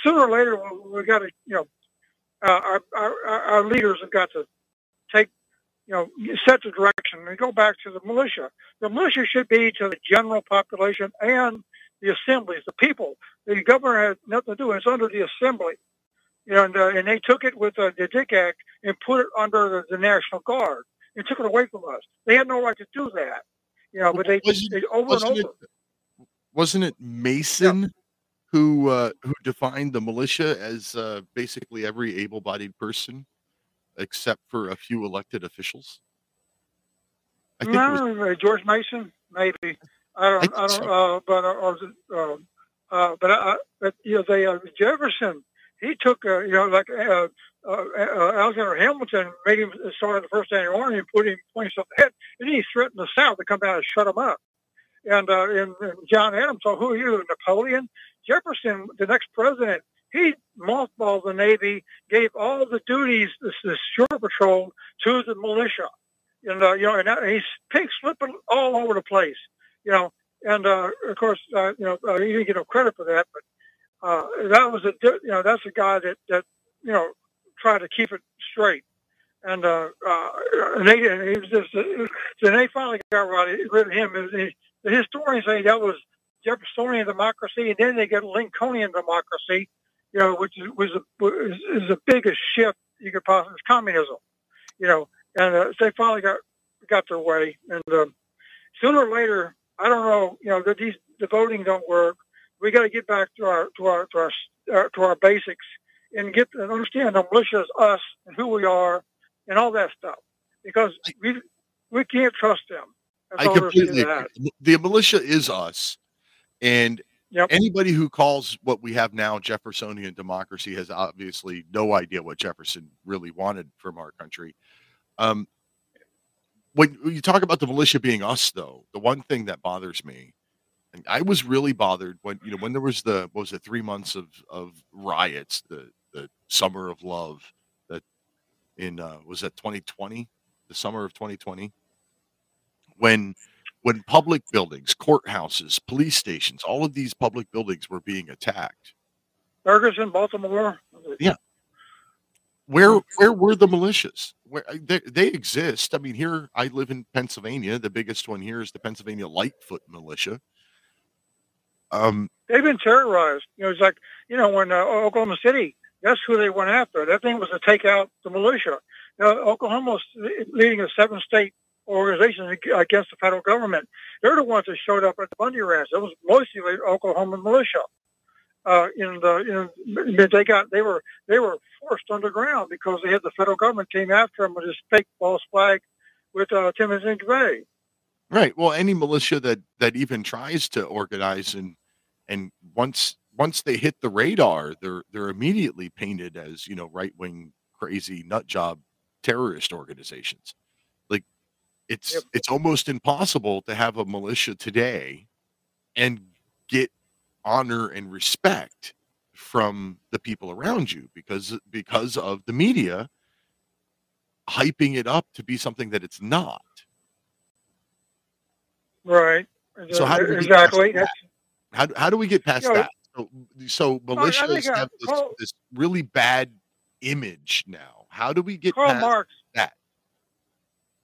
Speaker 37: sooner or later we, got to. You know, uh, our, our our leaders have got to take. You know, set the direction and go back to the militia. The militia should be to the general population and the assemblies, the people. The governor has nothing to do. It's under the assembly. And, uh, and they took it with uh, the Dick Act and put it under the, the National Guard and took it away from us. They had no right to do that. You know, but they, they over and over.
Speaker 5: it, wasn't it Mason who uh, who defined the militia as uh, basically every able-bodied person except for a few elected officials? I think it was
Speaker 37: no, uh, George Mason, maybe. I don't, I, don't, uh, but, uh, or, uh, uh, but, uh, but, you know, they, uh, Jefferson, he took, uh, you know, like, uh, uh, uh, Alexander Hamilton made him start the first annual army and put him points up the head, and he threatened the South to come down and shut him up. And, uh, and, and John Adams, so who are you, Napoleon? Jefferson, the next president, he mothballed the Navy, gave all the duties, the, the shore patrol, to the militia. And, uh, you know, and he's pink slipping all over the place, you know. And, uh, of course, uh, you know, uh, he didn't get no credit for that, but uh, that was a, you know, that's a guy that, that, you know, tried to keep it straight. And, uh, uh, and they, and he was just, uh, so they finally got rid of him. And he, the historians say that was Jeffersonian democracy, and then they get Lincolnian democracy, you know, which is, was, a, is the biggest shift you could possibly, it's communism, you know, and uh, they finally got got their way. And uh, sooner or later, I don't know, you know, these the voting don't work. We got to get back to our to our to our uh, to our basics and get and understand the militia is us and who we are and all that stuff because we we can't trust them. That's
Speaker 5: I
Speaker 37: all there is to
Speaker 5: completely agree. The militia is us, and anybody who calls what we have now Jeffersonian democracy has obviously no idea what Jefferson really wanted from our country. Um, when, you talk about the militia being us, though, the one thing that bothers me, I was really bothered when you know when there was the what was it three months of of riots, the the summer of love that in uh, was that 2020, the summer of 2020 when when public buildings, courthouses, police stations, all of these public buildings were being attacked.
Speaker 37: Ferguson, Baltimore.
Speaker 5: Yeah. Where where were the militias? Where they, they exist. I mean, here I live in Pennsylvania. The biggest one here is the Pennsylvania Lightfoot Militia. Um,
Speaker 37: They've been terrorized. You know, it's like you know when uh, Oklahoma City. That's who they went after. That thing was to take out the militia. You know, Oklahoma was leading a seven-state organization against the federal government. They're the ones that showed up at the Bundy Ranch. It was mostly Oklahoma militia. Uh, in the, in, they got they were they were forced underground because they had the federal government came after them with this fake false flag with uh, Timothy McVeigh.
Speaker 5: Right. Well, any militia that that even tries to organize and and once once they hit the radar, they're they're immediately painted as you know right wing crazy nut job terrorist organizations. Like it's it's almost impossible to have a militia today and get honor and respect from the people around you because because of the media hyping it up to be something that it's not.
Speaker 37: Right.
Speaker 5: So how do we
Speaker 37: exactly.
Speaker 5: How, do- how do we get past
Speaker 37: You know,
Speaker 5: that? So, so
Speaker 37: Well, I
Speaker 5: militias
Speaker 37: think, uh,
Speaker 5: have this,
Speaker 37: Carl-
Speaker 5: this really bad image now. How do we get
Speaker 37: Karl
Speaker 5: past
Speaker 37: Marx.
Speaker 5: that?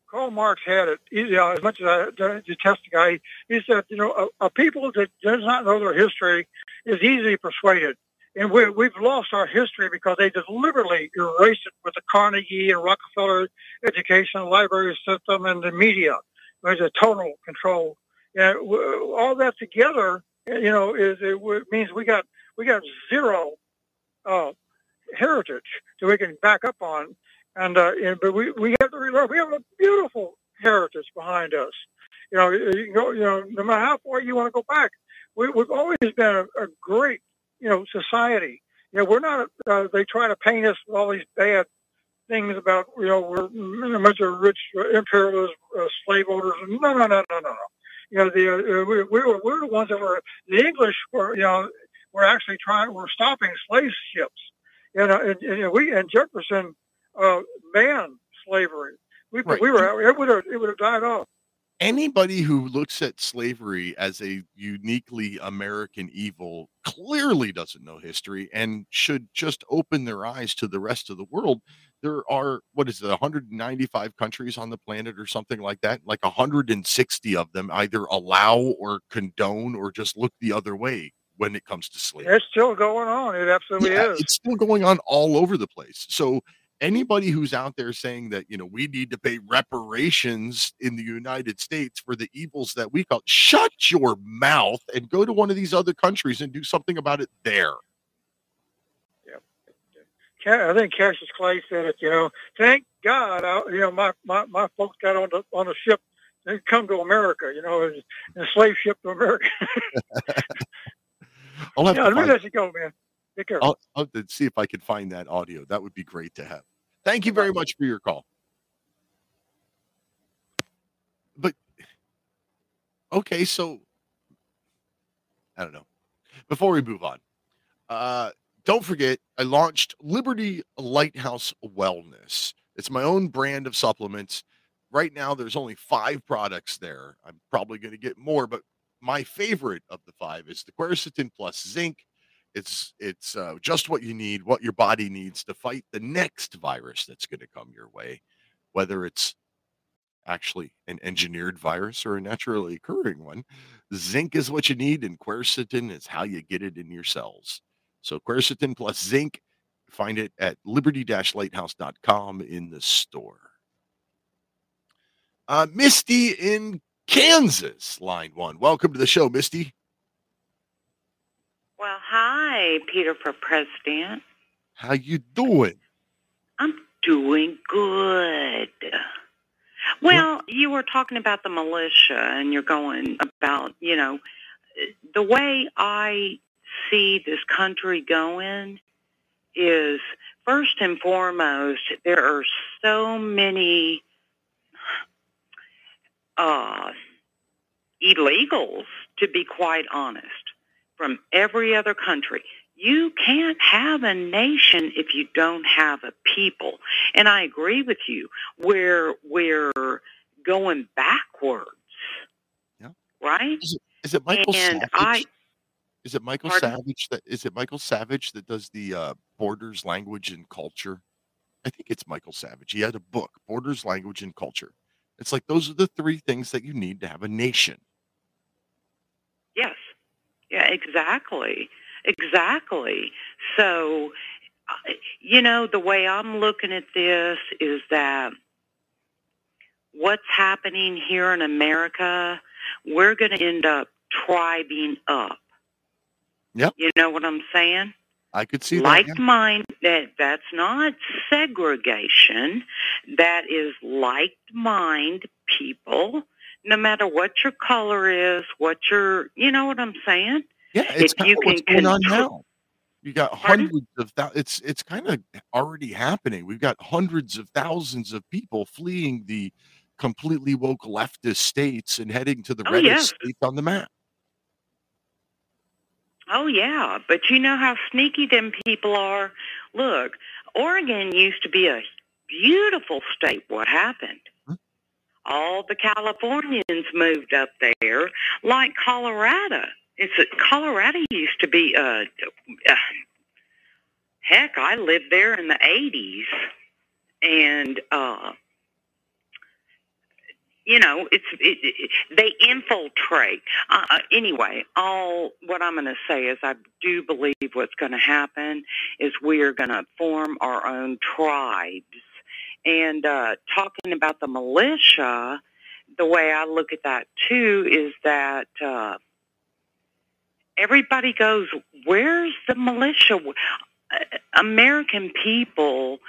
Speaker 37: Karl Marx had it. You know, as much as I I detest the guy, he said, you know, a, a people that does not know their history is easily persuaded. And we, we've lost our history because they deliberately erased it with the Carnegie and Rockefeller education library system and the media. There's a total control. And all that together, you know, is it means we got we got zero uh, heritage that we can back up on. And, uh, but we we have to remember we have a beautiful heritage behind us. You know, you go, you know, no matter how far you want to go back, we, we've always been a, a great, you know, society. You know, we're not. Uh, they try to paint us with all these bad things about, you know, we're a bunch of rich uh, imperialist uh, slave owners. No, no, no, no, no, no. You know, the uh, we, we were we're the ones that were the English were, you know, were actually trying were stopping slave ships. You know, and, and we and Jefferson uh, banned slavery. We
Speaker 5: Right.
Speaker 37: we were it would have it would have died off.
Speaker 5: Anybody who looks at slavery as a uniquely American evil clearly doesn't know history and should just open their eyes to the rest of the world. There are, what is it, 195 countries on the planet or something like that? Like 160 of them either allow or condone or just look the other way when it comes to slavery.
Speaker 37: It's still going on. It absolutely
Speaker 5: Yeah,
Speaker 37: is.
Speaker 5: it's still going on all over the place. So anybody who's out there saying that you know we need to pay reparations in the United States for the evils that we call shut your mouth and go to one of these other countries and do something about it there.
Speaker 37: I think Cassius Clay said it. You know, thank God, I, you know, my, my, my folks got on the on the ship and come to America. You know, a slave ship to America.
Speaker 5: I'll have
Speaker 37: yeah,
Speaker 5: to
Speaker 37: let me let you go, man. Take care.
Speaker 5: I'll, I'll see if I can find that audio. That would be great to have. Thank you very much for your call. But okay, so I don't know. Before we move on, uh, don't forget I launched Liberty Lighthouse Wellness. It's my own brand of supplements. Right now, there's only five products there. I'm probably going to get more, but my favorite of the five is the quercetin plus zinc. It's it's uh, just what you need, what your body needs to fight the next virus that's going to come your way, whether it's actually an engineered virus or a naturally occurring one. Zinc is what you need, and quercetin is how you get it in your cells. So quercetin plus zinc, find it at liberty-lighthouse.com in the store. Uh, Misty in Kansas, line one. Welcome to the show, Misty.
Speaker 38: Well, hi, Peter for President.
Speaker 5: How you doing?
Speaker 38: I'm doing good. Well, you were talking about the militia and you're going about, you know, the way I see this country going is first and foremost, there are so many uh, illegals, to be quite honest, from every other country. You can't have a nation if you don't have a people. And I agree with you. We're we're going backwards.
Speaker 5: Yeah.
Speaker 38: Right?
Speaker 5: Is it, is it Michael
Speaker 38: and
Speaker 5: Savage?
Speaker 38: I
Speaker 5: is it Michael
Speaker 38: Pardon?
Speaker 5: Savage that is it Michael Savage that does the uh, Borders Language and Culture? I think it's Michael Savage. He had a book, Borders Language and Culture. It's like those are the three things that you need to have a nation.
Speaker 38: Yes. Yeah, exactly. Exactly. So, uh, you know, the way I'm looking at this is that what's happening here in America, we're going to end up tribing up.
Speaker 5: Yep.
Speaker 38: You know what I'm saying?
Speaker 5: I could see
Speaker 38: like
Speaker 5: that. yeah.
Speaker 38: mind that that's not segregation that is like mind people no matter what your color is what your you know what i'm saying
Speaker 5: Yeah, it's
Speaker 38: if
Speaker 5: kind
Speaker 38: you can
Speaker 5: going on
Speaker 38: control-
Speaker 5: now. You got
Speaker 38: Pardon?
Speaker 5: hundreds of thou- it's it's kind of already happening. We've got hundreds of thousands of people fleeing the completely woke leftist states and heading to the
Speaker 38: Oh,
Speaker 5: reddest
Speaker 38: yes.
Speaker 5: states on the map.
Speaker 38: Oh yeah but you know how sneaky them people are look oregon used to be a beautiful state. What happened? Huh? All the Californians moved up there, like Colorado. It's Colorado used to be. Uh, uh, heck, I lived there in the '80s, and uh, you know, it's it, it, they infiltrate. Uh, uh, anyway, all what I'm going to say is I do believe what's going to happen is we are going to form our own tribes. And uh, talking about the militia, the way I look at that too is that uh, everybody goes, "Where's the militia?" Uh, American people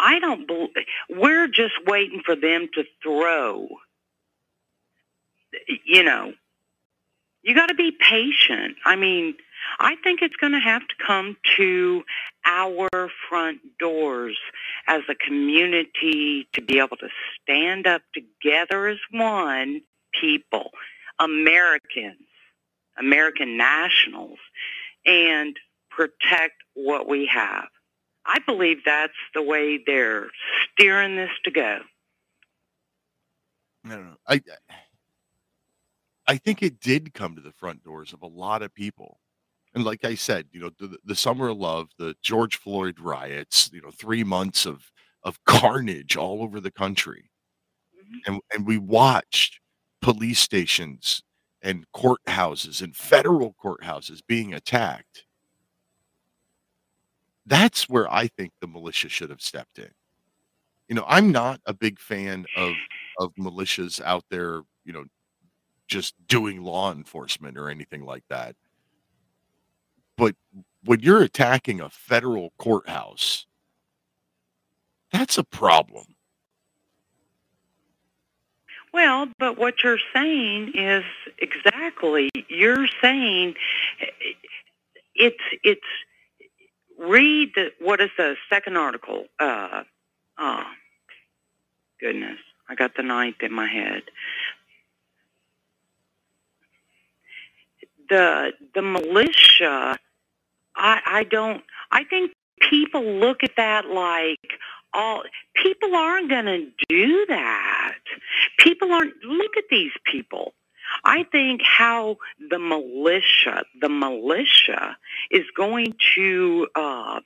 Speaker 38: I don't believe we're just waiting for them to throw. You know, you got to be patient. I mean, I think it's going to have to come to our front doors as a community to be able to stand up together as one people, Americans, American nationals, and protect what we have. I believe that's the way they're steering this to go.
Speaker 5: I don't know. I I think it did come to the front doors of a lot of people. And like I said, you know, the, the summer of love, the George Floyd riots, you know, three months of of carnage all over the country. Mm-hmm. And and we watched police stations and courthouses and federal courthouses being attacked. That's where I think the militia should have stepped in. You know, I'm not a big fan of of militias out there, you know, just doing law enforcement or anything like that. But when you're attacking a federal courthouse, that's a problem.
Speaker 38: Well, but what you're saying is exactly you're saying eh, it's it's read the, what is the second article? Uh, oh, goodness, I got the ninth in my head. The the militia, I I don't. I think people look at that like all people aren't going to do that. People aren't. Look at these people. I think how the militia, the militia, is going to uh,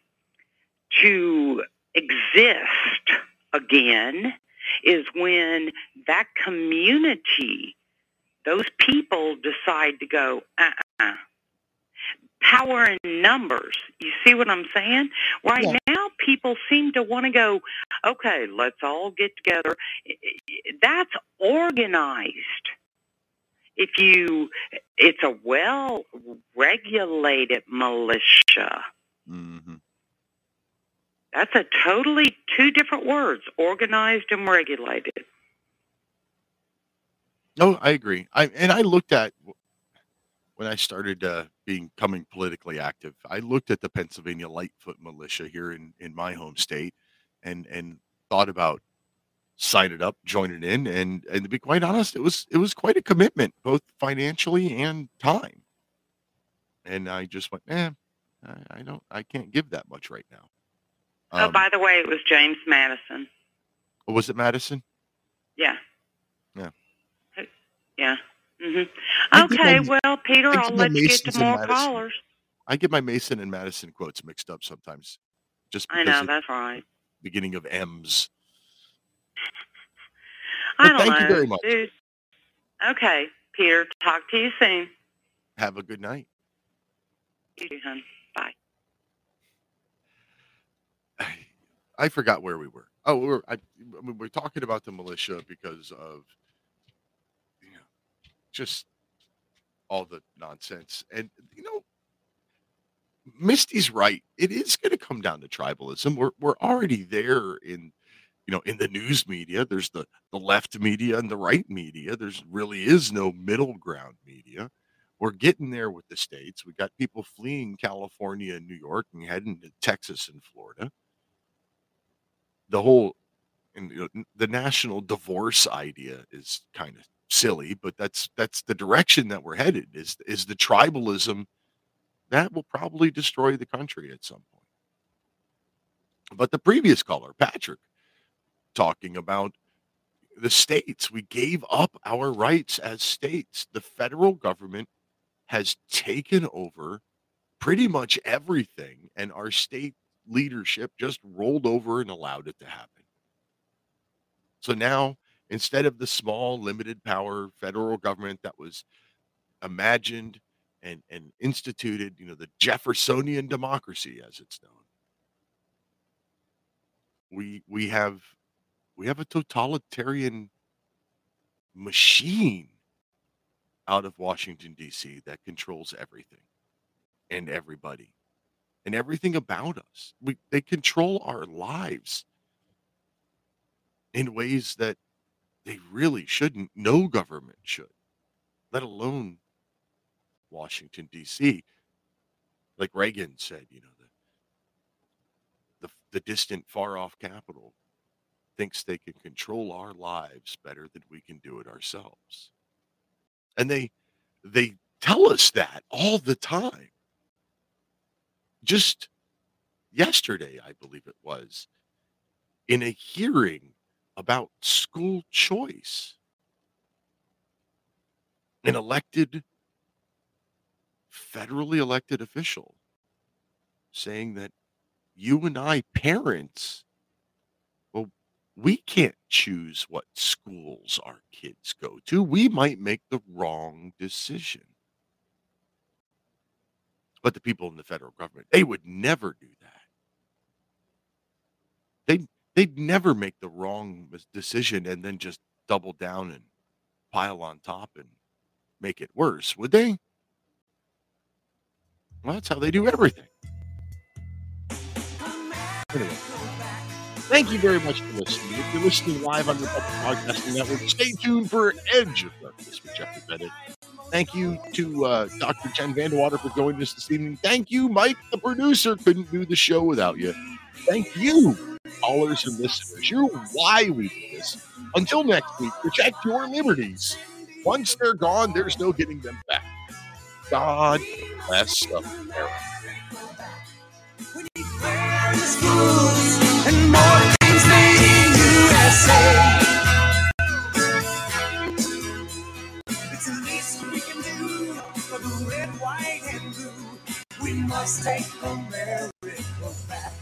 Speaker 38: to exist again is when that community, those people decide to go. Uh-uh. Power in numbers. You see what I'm saying? Right
Speaker 39: Yeah.
Speaker 38: now, people seem to want to go. Okay, let's all get together. That's organized if you it's a well regulated militia
Speaker 5: Mm-hmm.
Speaker 38: that's a totally two different words organized and regulated
Speaker 5: No, I agree. I and I looked at when I started uh, being becoming politically active. I looked at the Pennsylvania Lightfoot Militia here in in my home state, and and thought about signing up, joining in, and and to be quite honest, it was it was quite a commitment, both financially and time. And I just went, eh, I, I don't, I can't give that much right now.
Speaker 38: oh
Speaker 5: Um,
Speaker 38: by the way it was james madison
Speaker 5: was it Madison?
Speaker 38: yeah
Speaker 5: Yeah.
Speaker 38: yeah
Speaker 5: Mm-hmm.
Speaker 38: Okay
Speaker 5: my-
Speaker 38: well peter
Speaker 5: I
Speaker 38: i'll let you get to more
Speaker 5: Madison.
Speaker 38: callers
Speaker 5: I get my Mason and Madison quotes mixed up sometimes, just
Speaker 38: i know that's right
Speaker 5: beginning of M's.
Speaker 38: I don't
Speaker 5: thank you very much.
Speaker 38: dude okay peter talk to you soon
Speaker 5: Have a good night.
Speaker 38: you too, hon. bye
Speaker 5: I forgot where we were. Oh, we we're I, we're talking about the militia because of you know just all the nonsense, and you know, Misty's right. It is going to come down to tribalism. We're we're already there in you know in the news media. There's the the left media and the right media. There's really is no middle ground media. We're getting there with the states. We got people fleeing California and New York and heading to Texas and Florida the whole and you know, the national divorce idea is kind of silly but that's that's the direction that we're headed is is the tribalism that will probably destroy the country at some point but the previous caller patrick talking about the states. We gave up our rights as states. The federal government has taken over pretty much everything, and our state leadership just rolled over and allowed it to happen. So now, instead of the small, limited power federal government that was imagined and, and instituted, you know, the Jeffersonian democracy, as it's known, we we have we have a totalitarian machine out of Washington D.C. that controls everything and everybody and everything about us. We, they control our lives in ways that they really shouldn't. No government should, let alone Washington D.C. Like Reagan said, you know, the the, the distant, far off capital thinks they can control our lives better than we can do it ourselves. And they they tell us that all the time. Just yesterday, I believe it was, in a hearing about school choice. An elected, federally elected official saying that you and I, parents, we can't choose what schools our kids go to. We might make the wrong decision. But the people in the federal government, they would never do that. They'd, they'd never make the wrong decision and then just double down and pile on top and make it worse, would they? Well, that's how they do everything. Thank you very much for listening. If you're listening live on the Public Broadcasting Network, stay tuned for Edge of Darkness with Jeffrey Bennett. Thank you to uh, Dr. Jen VanDeWater for joining us this evening. Thank you, Mike, the producer. Couldn't do the show without you. Thank you, callers and listeners. You're why we do this. Until next week, protect your liberties. Once they're gone, there's no getting them back. God bless America.
Speaker 23: Made in USA. It's the least we can do for the red, white, and blue. We must take America back.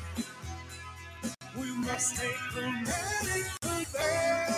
Speaker 23: We must take America